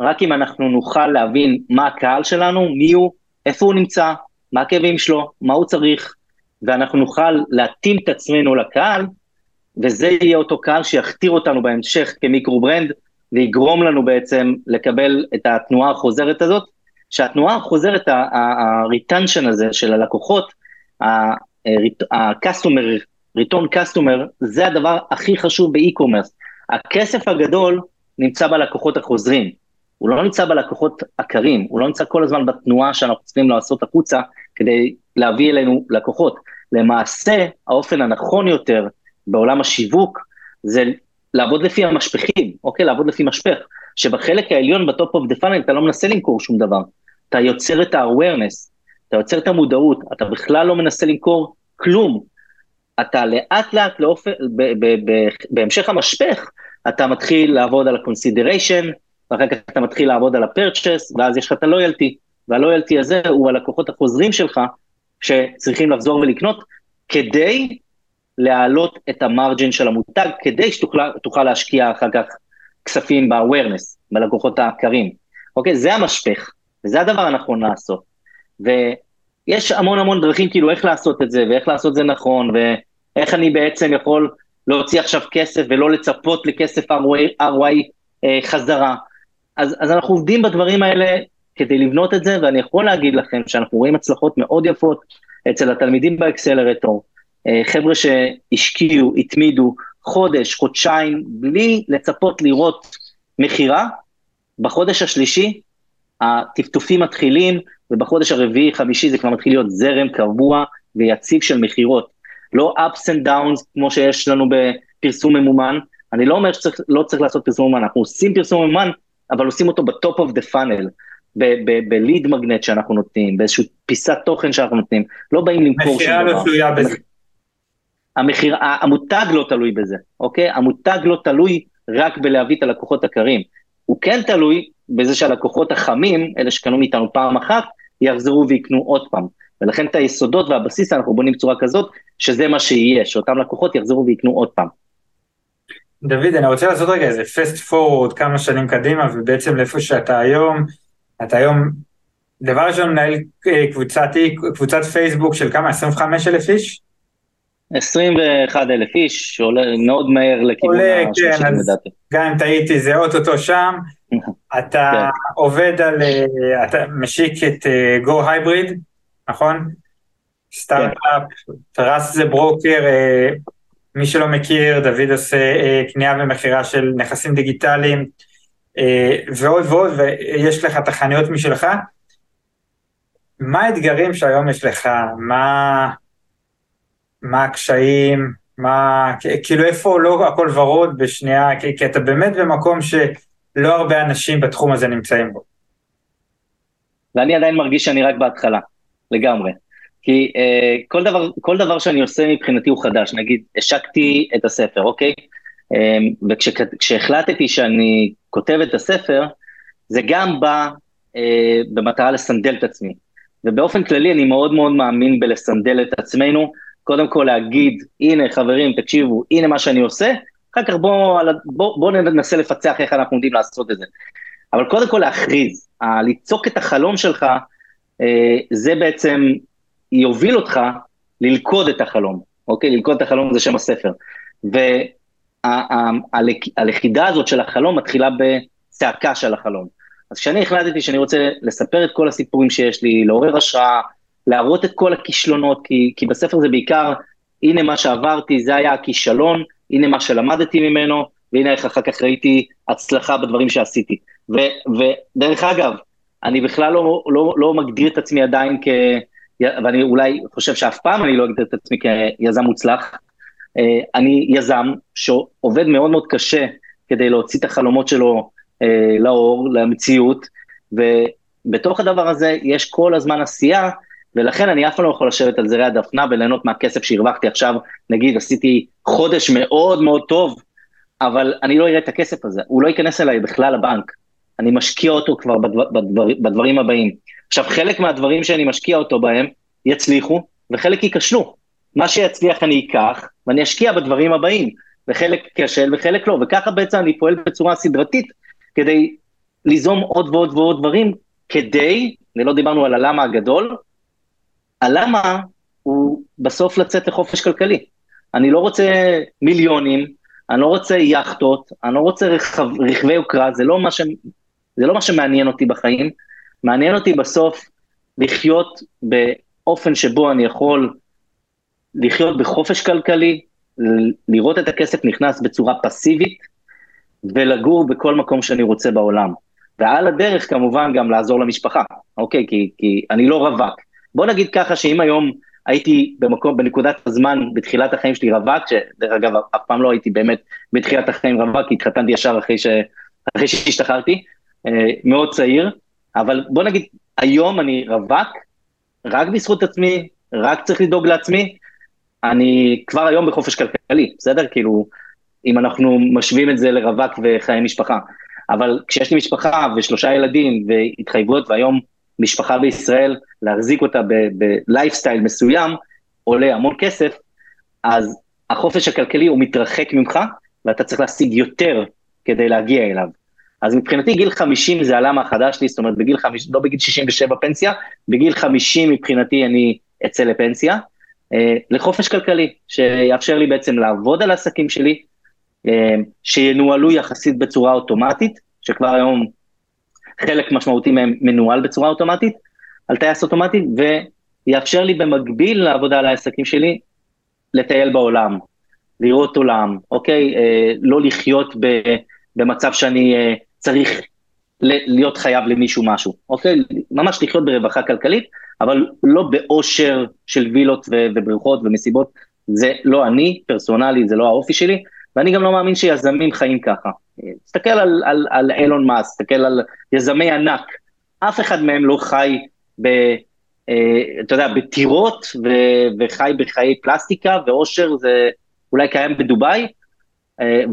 רק אם אנחנו נוכל להבין מה הקהל שלנו, מי הוא, איפה הוא נמצא, מה הכאבים שלו, מה הוא צריך, ואנחנו נוכל להתאים את עצמנו לקהל, וזה יהיה אותו קהל שיכתיר אותנו בהמשך כ micro-brand, ויגרום לנו בעצם לקבל את התנועה החוזרת הזאת, שהתנועה החוזרת, ה-retention הזה של הלקוחות, ה-customer, return customer, זה הדבר הכי חשוב ב e-commerce. הכסף הגדול נמצא בלקוחות החוזרים, הוא לא נמצא בלקוחות הקרים, הוא לא נמצא כל הזמן בתנועה שאנחנו צריכים לעשות החוצה כדי להביא אלינו לקוחות. למעשה, האופן הנכון יותר בעולם השיווק זה לעבוד לפי המשפכים, אוקיי? לעבוד לפי משפך, שבחלק העליון ב top of the funnel אתה לא מנסה למכור שום דבר, אתה יוצר את ה-awareness, אתה יוצר את המודעות, אתה בכלל לא מנסה למכור כלום. אתה לאט לאט לאופן, ב- ב- ב- בהמשך המשפך, אתה מתחיל לעבוד על ה-consideration, ואחר כך אתה מתחיל לעבוד על ה-purchase, ואז יש לך את ה-loyalty, וה-loyalty הזה הוא הלקוחות החוזרים שלך, שצריכים לחזור ולקנות, כדי להעלות את המרג'ין של המותג, כדי שתוכל להשקיע אחר כך כספים ב-awareness, בלקוחות העקרים. אוקיי? זה המשפך, וזה הדבר הנכון לעשות. ויש המון המון דרכים כאילו איך לעשות את זה, ואיך לעשות את זה נכון, ואיך אני בעצם יכול להוציא עכשיו כסף ולא לצפות לכסף ROI, ROI אה, חזרה. אז, אז אנחנו עובדים בדברים האלה כדי לבנות את זה, ואני יכול להגיד לכם שאנחנו רואים הצלחות מאוד יפות אצל התלמידים באקסלרטור, חבר'ה שהשקיעו, התמידו, חודש, חודשיים, בלי לצפות לראות מכירה, בחודש השלישי הטפטופים מתחילים, ובחודש הרביעי, חמישי זה כבר מתחיל להיות זרם קבוע ויציב של מכירות. לא ups and downs כמו שיש לנו בפרסום ממומן. אני לא אומר שלא לא צריך לעשות פרסום ממומן, אנחנו עושים פרסום ממומן, אבל עושים אותו ב top of the funnel, ב lead magnet שאנחנו נותנים, באיזושהי פיסת תוכן שאנחנו נותנים, לא באים למכור שום דבר. מכירה לא תלויה בזה. המחיר, המותג לא תלוי בזה, אוקיי? המותג לא תלוי רק בלהביא את הלקוחות הקרים. הוא כן תלוי בזה שהלקוחות החמים, אלה שקנו מאיתנו פעם אחת, יחזרו ויקנו עוד פעם. ולכן את היסודות והבסיס אנחנו בונים בצורה כזאת, שזה מה שיהיה, שאותם לקוחות יחזרו ויקנו עוד פעם. דוד, אני רוצה לעשות רגע איזה פסט פורוד כמה שנים קדימה, ובעצם לאיפה שאתה היום, אתה היום, דבר ראשון מנהל אה, קבוצת, קבוצת פייסבוק של כמה? 25 אלף איש? 21 אלף איש, שעולה מאוד מהר לכיוון ה-30 כן, לדעתי. גם אם טעיתי זה אוטוטו שם, אתה כן. עובד על, אה, אתה משיק את אה, Go Hybrid, נכון? סטארט-אפ, טרס זה ברוקר, מי שלא מכיר, דוד עושה קנייה ומכירה של נכסים דיגיטליים ועוד ועוד, ויש לך את החנויות משלך. מה האתגרים שהיום יש לך? מה... מה הקשיים, מה, כאילו איפה לא הכל ורוד בשנייה, כי, כי אתה באמת במקום שלא הרבה אנשים בתחום הזה נמצאים בו. ואני עדיין מרגיש שאני רק בהתחלה, לגמרי. כי uh, כל, דבר, כל דבר שאני עושה מבחינתי הוא חדש, נגיד, השקתי את הספר, אוקיי? וכשהחלטתי שאני כותב את הספר, זה גם בא אה, במטרה לסנדל את עצמי. ובאופן כללי אני מאוד מאוד מאמין בלסנדל את עצמנו, קודם כל להגיד, הנה חברים, תקשיבו, הנה מה שאני עושה, אחר כך בואו בוא, בוא ננסה לפצח איך אנחנו עומדים לעשות את זה. אבל קודם כל להכריז, ליצוק את החלום שלך, אה, זה בעצם יוביל אותך ללכוד את החלום, אוקיי? ללכוד את החלום זה שם הספר. והלכידה הזאת של החלום מתחילה בצעקה של החלום. אז כשאני החלטתי שאני רוצה לספר את כל הסיפורים שיש לי, לעורר השראה, להראות את כל הכישלונות, כי, כי בספר זה בעיקר, הנה מה שעברתי, זה היה הכישלון, הנה מה שלמדתי ממנו, והנה איך אחר כך ראיתי הצלחה בדברים שעשיתי. ו, ודרך אגב, אני בכלל לא, לא, לא מגדיר את עצמי עדיין כ... ואני אולי חושב שאף פעם אני לא אגדיר את עצמי כיזם מוצלח. אה, אני יזם שעובד מאוד מאוד קשה כדי להוציא את החלומות שלו אה, לאור, למציאות, ובתוך הדבר הזה יש כל הזמן עשייה, ולכן אני אף פעם לא יכול לשבת על זרי הדפנה וליהנות מהכסף שהרווחתי עכשיו, נגיד עשיתי חודש מאוד מאוד טוב, אבל אני לא אראה את הכסף הזה, הוא לא ייכנס אליי בכלל לבנק, אני משקיע אותו כבר בדבר, בדבר, בדברים הבאים. עכשיו, חלק מהדברים שאני משקיע אותו בהם יצליחו, וחלק ייכשלו. מה שיצליח אני אקח, ואני אשקיע בדברים הבאים, וחלק כשל וחלק לא, וככה בעצם אני פועל בצורה סדרתית, כדי ליזום עוד ועוד ועוד דברים, כדי, ולא דיברנו על הלמה הגדול, הלמה הוא בסוף לצאת לחופש כלכלי. אני לא רוצה מיליונים, אני לא רוצה יאכטות, אני לא רוצה רכב, רכבי יוקרה, זה לא, ש... זה לא מה שמעניין אותי בחיים. מעניין אותי בסוף לחיות באופן שבו אני יכול לחיות בחופש כלכלי, לראות את הכסף נכנס בצורה פסיבית, ולגור בכל מקום שאני רוצה בעולם. ועל הדרך כמובן גם לעזור למשפחה, אוקיי? כי, כי אני לא רווק. בוא נגיד ככה שאם היום הייתי במקום, בנקודת הזמן, בתחילת החיים שלי רווק, שדרך אגב, אף פעם לא הייתי באמת בתחילת החיים רווק, כי התחתנתי ישר אחרי, ש... אחרי שהשתחררתי, אה, מאוד צעיר, אבל בוא נגיד, היום אני רווק, רק בזכות עצמי, רק צריך לדאוג לעצמי, אני כבר היום בחופש כלכלי, בסדר? כאילו, אם אנחנו משווים את זה לרווק וחיי משפחה. אבל כשיש לי משפחה ושלושה ילדים והתחייבויות, והיום משפחה בישראל, להחזיק אותה בלייפסטייל מסוים, עולה המון כסף, אז החופש הכלכלי הוא מתרחק ממך, ואתה צריך להשיג יותר כדי להגיע אליו. אז מבחינתי גיל 50 זה הלמה החדש שלי, זאת אומרת בגיל 50, לא בגיל 67 פנסיה, בגיל 50 מבחינתי אני אצא לפנסיה, אה, לחופש כלכלי, שיאפשר לי בעצם לעבוד על העסקים שלי, אה, שינוהלו יחסית בצורה אוטומטית, שכבר היום חלק משמעותי מהם מנוהל בצורה אוטומטית, על טייס אוטומטי, ויאפשר לי במקביל לעבודה על העסקים שלי, לטייל בעולם, לראות עולם, אוקיי? אה, לא לחיות ב, במצב שאני אה, צריך להיות חייב למישהו משהו, אוקיי? ממש לחיות ברווחה כלכלית, אבל לא באושר של וילות ובריכות ומסיבות, זה לא אני, פרסונלי, זה לא האופי שלי, ואני גם לא מאמין שיזמים חיים ככה. תסתכל על, על, על אילון מאס, תסתכל על יזמי ענק, אף אחד מהם לא חי ב... אה, אתה יודע, בטירות ו, וחי בחיי פלסטיקה, ואושר זה אולי קיים בדובאי,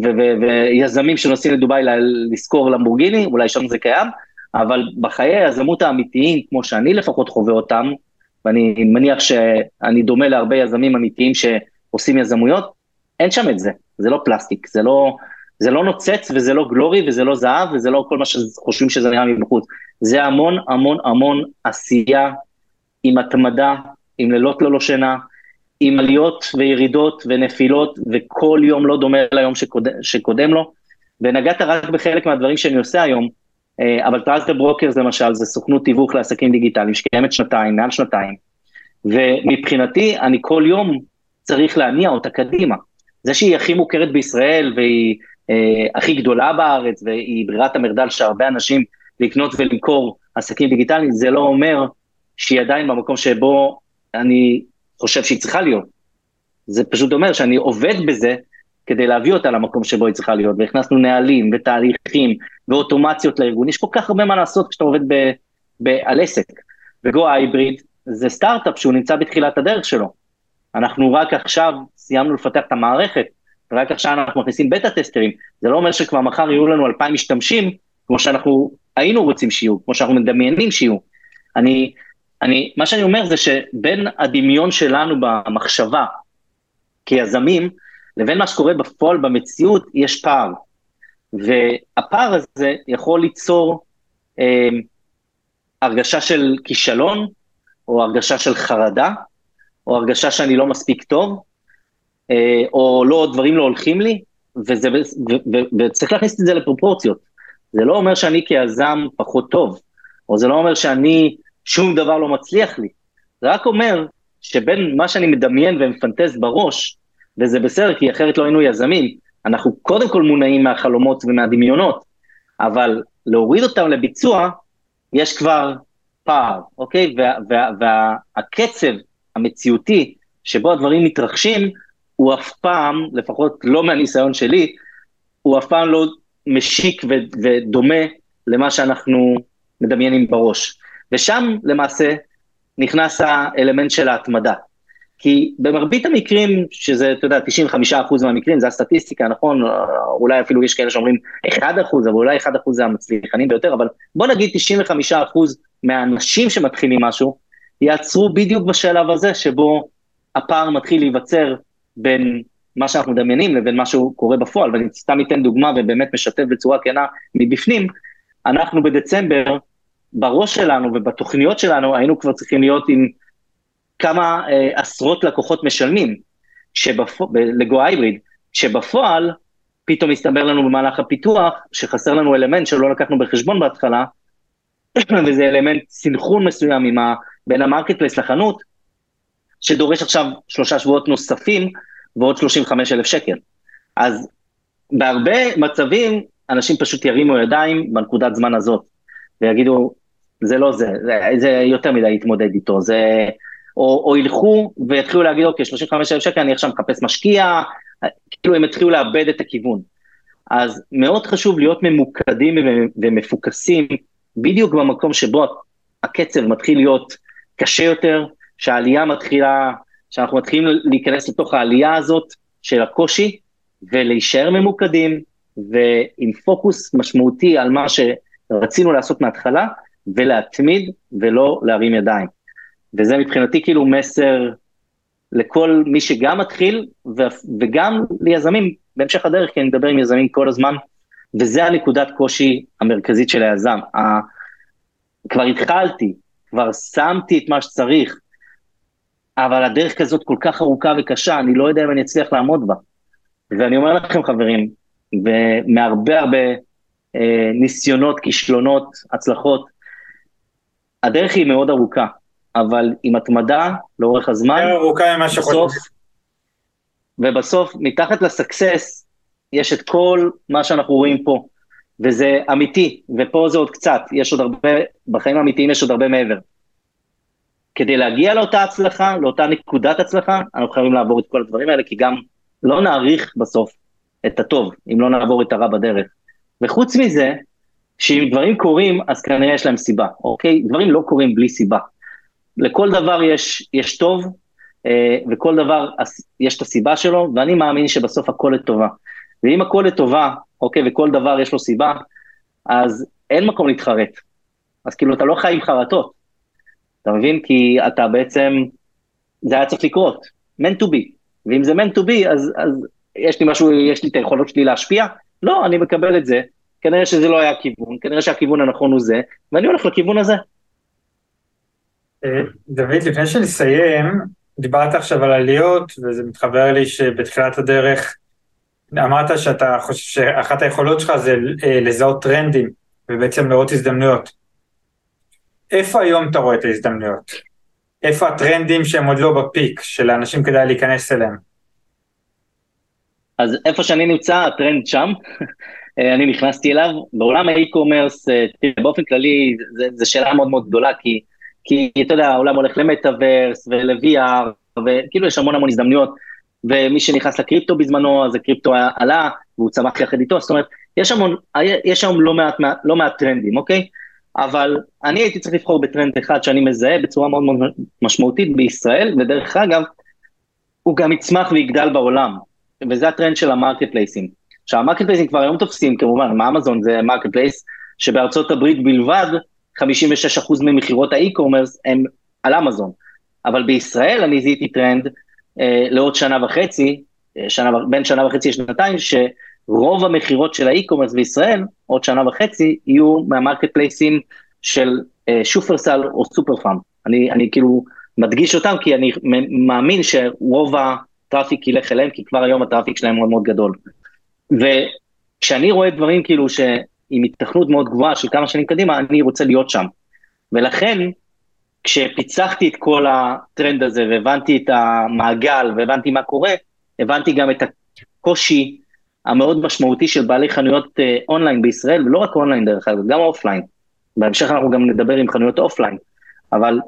ו, ויזמים שנוסעים לדובאי לשכור למבורגיני, אולי שם זה קיים, אבל בחיי היזמות האמיתיים, כמו שאני לפחות חווה אותם, ואני מניח שאני דומה להרבה יזמים אמיתיים שעושים יזמויות, אין שם את זה, זה לא פלסטיק, זה לא, זה לא נוצץ וזה לא glory וזה לא זהב וזה לא כל מה שחושבים שזה נראה מבחוץ. זה המון המון המון עשייה עם התמדה, עם לילות ללא שינה, עם עליות וירידות ונפילות, וכל יום לא דומה ליום שקודם, שקודם לו. ונגעת רק בחלק מהדברים שאני עושה היום, אה, אבל Truster Brokers למשל, זה סוכנות תיווך לעסקים דיגיטליים שקיימת שנתיים, מעל שנתיים, ומבחינתי אני כל יום צריך להניע אותה קדימה. זה שהיא הכי מוכרת בישראל והיא הכי גדולה בארץ והיא ברירת המרדל שהרבה אנשים לקנות ולמכור עסקים דיגיטליים, זה לא אומר שהיא עדיין במקום שבו אני חושב שהיא צריכה להיות. זה פשוט אומר שאני עובד בזה כדי להביא אותה למקום שבו היא צריכה להיות, והכנסנו נהלים ותהליכים ואוטומציות לארגון, יש כל כך הרבה מה לעשות כשאתה עובד ב, ב, על עסק. וגו הייבריד זה סטארט-אפ שהוא נמצא בתחילת הדרך שלו. אנחנו רק עכשיו סיימנו לפתח את המערכת, רק עכשיו אנחנו מכניסים בטה טסטרים, זה לא אומר שכבר מחר יהיו לנו 2,000 משתמשים, כמו שאנחנו היינו רוצים שיהיו, כמו שאנחנו מדמיינים שיהיו. אני, אני, מה שאני אומר זה שבין הדמיון שלנו במחשבה כיזמים, לבין מה שקורה בפועל במציאות, יש פער. והפער הזה יכול ליצור אה, הרגשה של כישלון, או הרגשה של חרדה, או הרגשה שאני לא מספיק טוב, או לא, דברים לא הולכים לי, וזה, ו, ו, ו, וצריך להכניס את זה לפרופורציות. זה לא אומר שאני כיזם פחות טוב, או זה לא אומר שאני, שום דבר לא מצליח לי. זה רק אומר שבין מה שאני מדמיין ומפנטז בראש, וזה בסדר, כי אחרת לא היינו יזמים, אנחנו קודם כל מונעים מהחלומות ומהדמיונות, אבל להוריד אותם לביצוע, יש כבר פער, אוקיי? והקצב וה, וה, המציאותי שבו הדברים מתרחשים, הוא אף פעם, לפחות לא מהניסיון שלי, הוא אף פעם לא משיק ו- ודומה למה שאנחנו מדמיינים בראש. ושם למעשה נכנס האלמנט של ההתמדה. כי במרבית המקרים, שזה, אתה יודע, 95% מהמקרים, זה הסטטיסטיקה, נכון? אולי אפילו יש כאלה שאומרים 1%, אבל אולי 1% זה המצליחנים ביותר, אבל בוא נגיד 95% מהאנשים שמתחילים משהו, יעצרו בדיוק בשלב הזה שבו הפער מתחיל להיווצר בין מה שאנחנו מדמיינים לבין מה שקורה בפועל, ואני סתם אתן דוגמה ובאמת משתף בצורה כנה מבפנים, אנחנו בדצמבר, בראש שלנו ובתוכניות שלנו היינו כבר צריכים להיות עם כמה אה, עשרות לקוחות משלמים ל Go Hybrid, שבפועל פתאום הסתבר לנו במהלך הפיתוח שחסר לנו אלמנט שלא לקחנו בחשבון בהתחלה, וזה אלמנט סינכרון מסוים ה, בין ה marketplace לחנות, שדורש עכשיו שלושה שבועות נוספים ועוד 35 אלף שקל. אז בהרבה מצבים אנשים פשוט ירימו ידיים בנקודת זמן הזאת, ויגידו, זה לא זה, זה, זה יותר מדי להתמודד איתו, זה... או, או ילכו ויתחילו להגיד, אוקיי, 35 אלף שקל, אני עכשיו מחפש משקיע, כאילו הם יתחילו לאבד את הכיוון. אז מאוד חשוב להיות ממוקדים ומפוקסים בדיוק במקום שבו הקצב מתחיל להיות קשה יותר, שהעלייה מתחילה, שאנחנו מתחילים להיכנס לתוך העלייה הזאת של הקושי, ולהישאר ממוקדים, ועם פוקוס משמעותי על מה שרצינו לעשות מההתחלה, ולהתמיד ולא להרים ידיים. וזה מבחינתי כאילו מסר לכל מי שגם מתחיל, וגם ליזמים בהמשך הדרך, כי אני מדבר עם יזמים כל הזמן, וזה הנקודת קושי המרכזית של היזם. כבר התחלתי, כבר שמתי את מה שצריך, אבל הדרך כזאת כל כך ארוכה וקשה, אני לא יודע אם אני אצליח לעמוד בה. ואני אומר לכם, חברים, ומהרבה הרבה אה, ניסיונות, כישלונות, הצלחות, הדרך היא מאוד ארוכה, אבל עם התמדה לאורך הזמן, ארוכה ממה בסוף, ובסוף, מתחת לסקסס, יש את כל מה שאנחנו רואים פה, וזה אמיתי, ופה זה עוד קצת, יש עוד הרבה, בחיים האמיתיים יש עוד הרבה מעבר. כדי להגיע לאותה הצלחה, לאותה נקודת הצלחה, אנחנו חייבים לעבור את כל הדברים האלה, כי גם לא נעריך בסוף את הטוב, אם לא נעבור את הרע בדרך. וחוץ מזה, שאם דברים קורים, אז כנראה יש להם סיבה, אוקיי? דברים לא קורים בלי סיבה. לכל דבר יש, יש טוב, אה, וכל דבר יש את הסיבה שלו, ואני מאמין שבסוף הכל לטובה. ואם הכל לטובה, אוקיי, וכל דבר יש לו סיבה, אז אין מקום להתחרט. אז כאילו, אתה לא חי עם חרטות. אתה מבין? כי אתה בעצם, זה היה צריך לקרות, meant to be. ואם זה to be, אז, אז יש לי משהו, יש לי את היכולות שלי להשפיע? לא, אני מקבל את זה. כנראה שזה לא היה הכיוון, כנראה שהכיוון הנכון הוא זה, ואני הולך לכיוון הזה. אה, דוד, לפני שנסיים, דיברת עכשיו על עליות, וזה מתחבר לי שבתחילת הדרך אמרת שאתה חושב שאחת היכולות שלך זה אה, לזהות טרנדים, ובעצם לראות הזדמנויות. איפה היום אתה רואה את ההזדמנויות? איפה הטרנדים שהם עוד לא בפיק, שלאנשים כדאי להיכנס אליהם? אז איפה שאני נמצא, הטרנד שם, אני נכנסתי אליו. בעולם האי-קומרס, באופן כללי, זו שאלה מאוד מאוד גדולה, כי, כי אתה יודע, העולם הולך למטאוורס ול-VR, וכאילו יש המון המון הזדמנויות, ומי שנכנס לקריפטו בזמנו, אז הקריפטו עלה, והוא צמח יחד איתו, זאת אומרת, יש המון, יש שם לא מעט, לא מעט trends, אוקיי? אבל אני הייתי צריך לבחור בטרנד אחד שאני מזהה בצורה מאוד מאוד משמעותית בישראל, ודרך אגב, הוא גם יצמח ויגדל בעולם. וזה הטרנד של ה marketplaceים. עכשיו, ה marketplaceים כבר היום תופסים, כמובן, מה אמזון זה marketplace, שבארצות הברית בלבד, 56% ממכירות ה e-commerce הם על אמזון. אבל בישראל אני זיהיתי טרנד אה, לעוד שנה וחצי, אה, שנה, בין שנה וחצי לשנתיים, שרוב המכירות של ה e-commerce בישראל, עוד שנה וחצי, יהיו מה marketplaceים של אה, שופרסל או סופר פארם. אני, אני כאילו מדגיש אותם כי אני מאמין שרוב ה traffic ילך אליהם, כי כבר היום ה traffic שלהם מאוד מאוד גדול. וכשאני רואה דברים כאילו שעם היתכנות מאוד גבוהה של כמה שנים קדימה, אני רוצה להיות שם. ולכן, כשפיצחתי את כל הטרנד הזה והבנתי את המעגל והבנתי מה קורה, הבנתי גם את הקושי המאוד משמעותי של בעלי חנויות אה, אונליין בישראל, ולא רק אונליין דרך אגב, גם offline. בהמשך אנחנו גם נדבר עם חנויות offline, אבל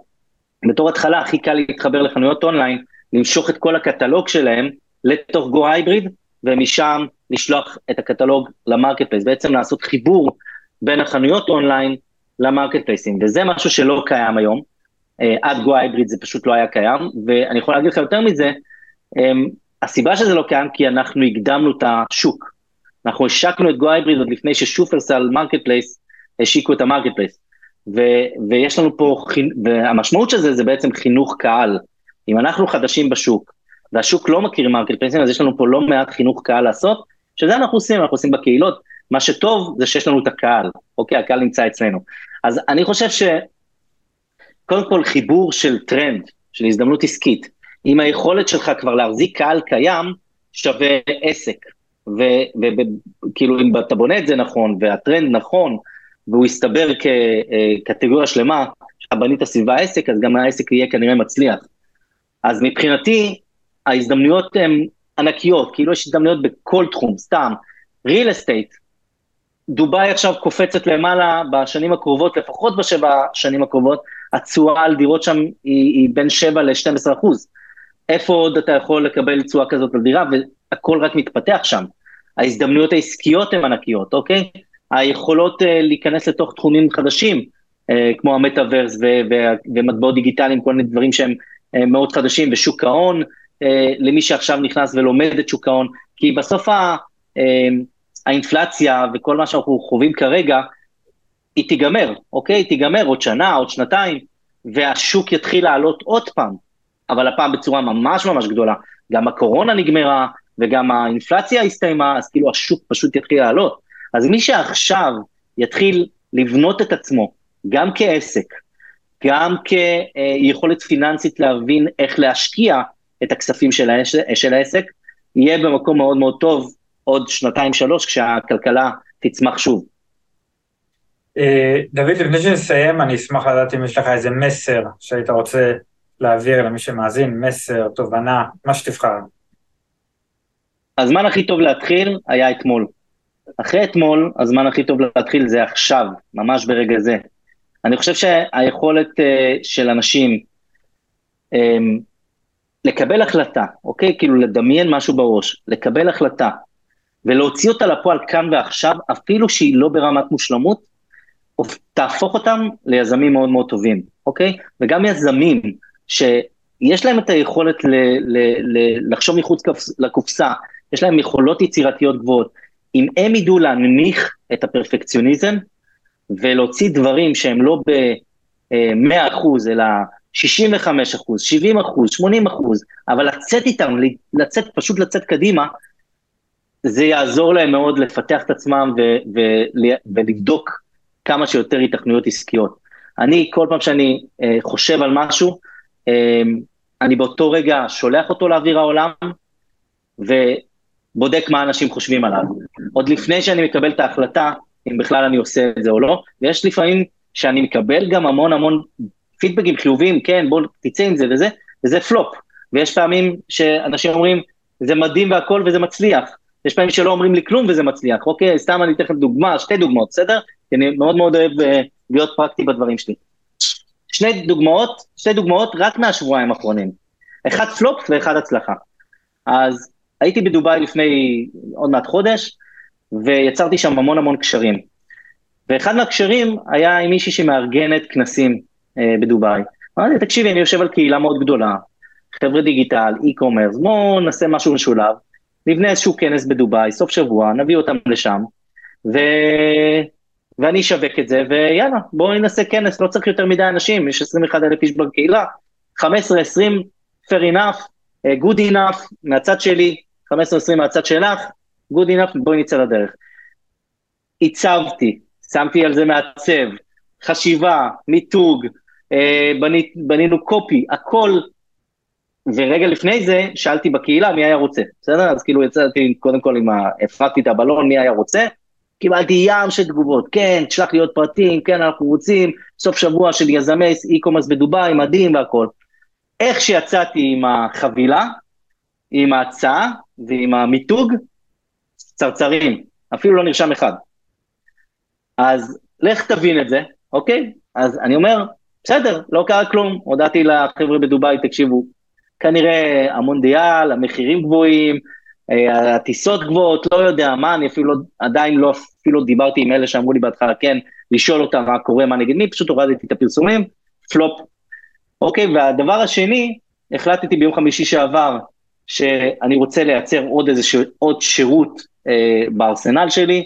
בתור התחלה הכי קל להתחבר לחנויות אונליין, למשוך את כל הקטלוג שלהם לתוך Go Hybrid, ומשם לשלוח את הקטלוג ל marketplace, בעצם לעשות חיבור בין החנויות online ל marketplaceים, וזה משהו שלא קיים היום, אה, עד Go Hybrid זה פשוט לא היה קיים, ואני יכול להגיד לך יותר מזה, אה, הסיבה שזה לא קיים כי אנחנו הקדמנו את השוק. אנחנו השקנו את Go Hybrid עוד לפני ששופרסל marketplace השיקו את ה marketplace. ויש לנו פה, והמשמעות של זה זה בעצם חינוך קהל. אם אנחנו חדשים בשוק, והשוק לא מכיר marketplaceים, אז יש לנו פה לא מעט חינוך קהל לעשות, שזה אנחנו עושים, אנחנו עושים בקהילות. מה שטוב זה שיש לנו את הקהל, אוקיי? הקהל נמצא אצלנו. אז אני חושב ש... קודם כל חיבור של טרנד, של הזדמנות עסקית, עם היכולת שלך כבר להחזיק קהל קיים, שווה עסק. וכאילו אם אתה בונה את זה נכון, והטרנד נכון, והוא יסתבר כקטגוריה שלמה, שאתה בנית סביבה עסק, אז גם העסק יהיה כנראה מצליח. אז מבחינתי, ההזדמנויות הן ענקיות, כאילו יש הזדמנויות בכל תחום, סתם, real estate, דובאי עכשיו קופצת למעלה בשנים הקרובות, לפחות בשבע שנים הקרובות, התשואה על דירות שם היא, היא בין 7 ל-12 אחוז. איפה עוד אתה יכול לקבל תשואה כזאת על דירה, והכל רק מתפתח שם. ההזדמנויות העסקיות הן ענקיות, אוקיי? היכולות uh, להיכנס לתוך תחומים חדשים, uh, כמו המטאוורס ומטבעות דיגיטליים, כל מיני דברים שהם uh, מאוד חדשים, ושוק ההון, uh, למי שעכשיו נכנס ולומד את שוק ההון, כי בסוף ה, uh, האינפלציה וכל מה שאנחנו חווים כרגע, היא תיגמר, אוקיי? היא תיגמר עוד שנה, עוד שנתיים, והשוק יתחיל לעלות עוד פעם, אבל הפעם בצורה ממש ממש גדולה. גם הקורונה נגמרה, וגם האינפלציה הסתיימה, אז כאילו השוק פשוט יתחיל לעלות. אז מי שעכשיו יתחיל לבנות את עצמו, גם כעסק, גם כיכולת פיננסית להבין איך להשקיע את הכספים של, העסק, של העסק, יהיה במקום מאוד מאוד טוב עוד שנתיים-שלוש כשהכלכלה תצמח שוב. אה, דוד, לפני שנסיים, אני אשמח לדעת אם יש לך איזה מסר שהיית רוצה להעביר למי שמאזין, מסר, תובנה, מה שתבחר. הזמן הכי טוב להתחיל היה אתמול. אחרי אתמול, הזמן הכי טוב להתחיל זה עכשיו, ממש ברגע זה. אני חושב שהיכולת uh, של אנשים um, לקבל החלטה, אוקיי? כאילו לדמיין משהו בראש, לקבל החלטה ולהוציא אותה לפועל כאן ועכשיו, אפילו שהיא לא ברמת מושלמות, תהפוך אותם ליזמים מאוד מאוד טובים, אוקיי? וגם יזמים שיש להם את היכולת ל, ל, ל, לחשוב מחוץ לקופסה, יש להם יכולות יצירתיות גבוהות. אם הם ידעו להנמיך את הפרפקציוניזם ולהוציא דברים שהם לא ב-100 אחוז, אלא 65 אחוז, 70 אחוז, 80 אחוז, אבל לצאת איתם, לצאת, פשוט לצאת קדימה, זה יעזור להם מאוד לפתח את עצמם ו- ו- ולבדוק כמה שיותר התכנויות עסקיות. אני, כל פעם שאני אה, חושב על משהו, אה, אני באותו רגע שולח אותו לאוויר העולם, ובודק מה אנשים חושבים עליו. עוד לפני שאני מקבל את ההחלטה, אם בכלל אני עושה את זה או לא, ויש לפעמים שאני מקבל גם המון המון פידבקים חיוביים, כן, בוא תצא עם זה וזה, וזה פלופ. ויש פעמים שאנשים אומרים, זה מדהים והכל וזה מצליח. יש פעמים שלא אומרים לי כלום וזה מצליח. אוקיי, סתם אני אתן לכם דוגמה, שתי דוגמאות, בסדר? כי אני מאוד מאוד אוהב uh, להיות פרקטי בדברים שלי. שני דוגמאות, שתי דוגמאות רק מהשבועיים האחרונים. אחד פלופ ואחד הצלחה. אז הייתי בדובאי לפני עוד מעט חודש, ויצרתי שם המון המון קשרים. ואחד מהקשרים היה עם מישהי שמארגנת כנסים אה, בדובאי. אמרתי, תקשיבי, אני יושב על קהילה מאוד גדולה, חבר'ה דיגיטל, e-commerce, בואו נעשה משהו משולב. נבנה איזשהו כנס בדובאי, סוף שבוע, נביא אותם לשם, ו... ואני אשווק את זה, ויאללה, בואו ננסה כנס, לא צריך יותר מדי אנשים, יש 21 אלף איש בקהילה, 15-20, fair enough, uh, good enough, מהצד שלי, 15-20 מהצד שלך, good enough, בואי נצא לדרך. הצבתי, שמתי על זה מעצב, חשיבה, מיתוג, אה, בנית, בנינו קופי, הכל, ורגע לפני זה שאלתי בקהילה מי היה רוצה, בסדר? אז כאילו יצאתי קודם כל עם ה... הפרקתי את הבלון, מי היה רוצה, קיבלתי ים של תגובות, כן, תשלח לי עוד פרטים, כן, אנחנו רוצים, סוף שבוע של יזמי e-commerce בדובאי, מדהים והכל. איך שיצאתי עם החבילה, עם ההצעה ועם המיתוג, צרצרים, אפילו לא נרשם אחד. אז לך תבין את זה, אוקיי? אז אני אומר, בסדר, לא קרה כלום, הודעתי לחבר'ה בדובאי, תקשיבו, כנראה המונדיאל, המחירים גבוהים, הטיסות גבוהות, לא יודע מה, אני אפילו עדיין לא אפילו דיברתי עם אלה שאמרו לי בהתחלה כן, לשאול אותם מה קורה, מה נגד מי, פשוט הורדתי את הפרסומים, פלופ. אוקיי, והדבר השני, החלטתי ביום חמישי שעבר, שאני רוצה לייצר עוד איזה ש... עוד שירות אה, בארסנל שלי,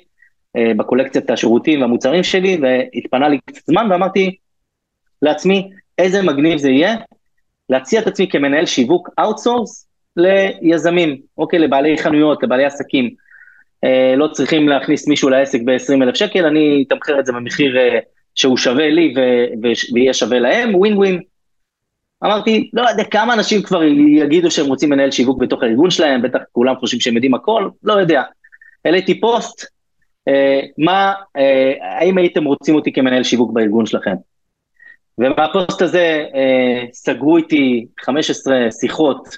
אה, בקולקציית השירותים והמוצרים שלי, והתפנה לי קצת זמן ואמרתי לעצמי, איזה מגניב זה יהיה להציע את עצמי כמנהל שיווק outsource ליזמים, אוקיי, לבעלי חנויות, לבעלי עסקים. אה, לא צריכים להכניס מישהו לעסק ב-20 אלף שקל, אני אתמחר את זה במחיר אה, שהוא שווה לי ו- ו- ויהיה שווה להם, ווין ווין. אמרתי, לא יודע כמה אנשים כבר יגידו שהם רוצים מנהל שיווק בתוך הארגון שלהם, בטח כולם חושבים שהם יודעים הכל, לא יודע. העליתי פוסט, אה, מה, אה, האם הייתם רוצים אותי כמנהל שיווק בארגון שלכם? ומהפוסט הזה אה, סגרו איתי 15 שיחות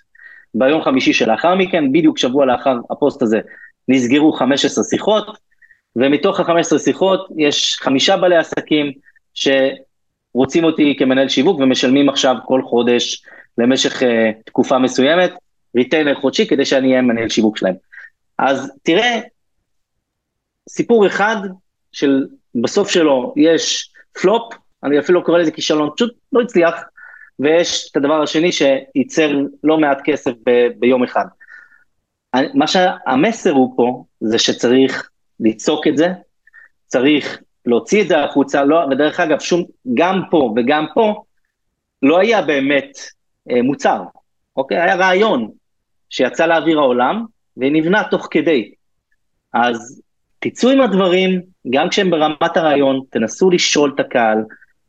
ביום חמישי שלאחר מכן, בדיוק שבוע לאחר הפוסט הזה נסגרו 15 שיחות, ומתוך ה-15 שיחות יש חמישה בעלי עסקים שרוצים אותי כמנהל שיווק ומשלמים עכשיו כל חודש למשך אה, תקופה מסוימת, retainer חודשי כדי שאני אהיה מנהל שיווק שלהם. אז תראה, סיפור אחד של בסוף שלו יש פלופ, אני אפילו לא קורא לזה כישלון, פשוט לא הצליח, ויש את הדבר השני שייצר לא מעט כסף ב- ביום אחד. מה שהמסר הוא פה, זה שצריך לצעוק את זה, צריך להוציא את זה החוצה, לא, ודרך אגב, שום, גם פה וגם פה, לא היה באמת אה, מוצר, אוקיי? היה רעיון שיצא לאוויר העולם, ונבנה תוך כדי. אז תצאו עם הדברים, גם כשהם ברמת הרעיון, תנסו לשאול את הקהל,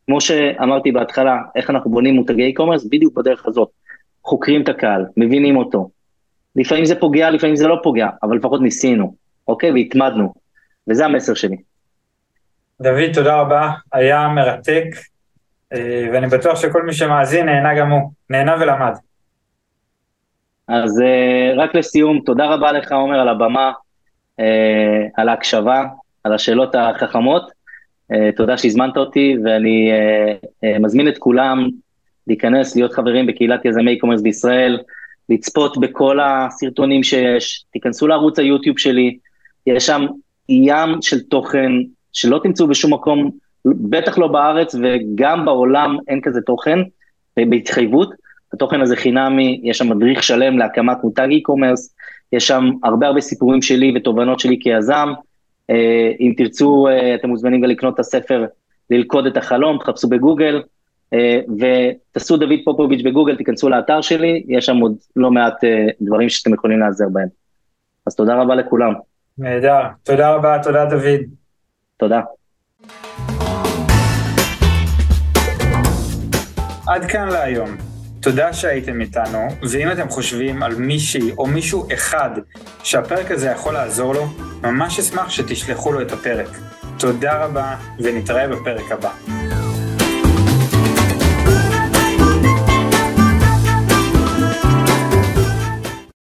כמו שאמרתי בהתחלה, איך אנחנו בונים מותגי e-commerce, בדיוק בדרך הזאת. חוקרים את הקהל, מבינים אותו. לפעמים זה פוגע, לפעמים זה לא פוגע, אבל לפחות ניסינו, אוקיי? והתמדנו. וזה המסר שלי. דוד, תודה רבה, היה מרתק, אה, ואני בטוח שכל מי שמאזין נהנה גם הוא, נהנה ולמד. אז אה, רק לסיום, תודה רבה לך, עומר, על הבמה, אה, על ההקשבה, על השאלות החכמות. אה, תודה שהזמנת אותי, ואני אה, מזמין את כולם להיכנס, להיות חברים בקהילת יזמי e-commerce בישראל, לצפות בכל הסרטונים שיש, תיכנסו לערוץ היוטיוב שלי, יש שם ים של תוכן שלא תמצאו בשום מקום, בטח לא בארץ וגם בעולם אין כזה תוכן, בהתחייבות. התוכן הזה חינמי, יש שם מדריך שלם להקמת מותג e-commerce, יש שם הרבה הרבה סיפורים שלי ותובנות שלי כיזם. אה, אם תרצו, אה, אתם מוזמנים גם לקנות את הספר ללכוד את החלום, תחפשו בגוגל, אה, ותעשו דוד פופוביץ' בגוגל, תיכנסו לאתר שלי, יש שם עוד לא מעט דברים שאתם יכולים להיעזר בהם. אז תודה רבה לכולם. נהדר, תודה רבה, תודה דוד. תודה. עד כאן להיום. תודה שהייתם איתנו, ואם אתם חושבים על מישהי או מישהו אחד שהפרק הזה יכול לעזור לו, ממש אשמח שתשלחו לו את הפרק. תודה רבה, ונתראה בפרק הבא.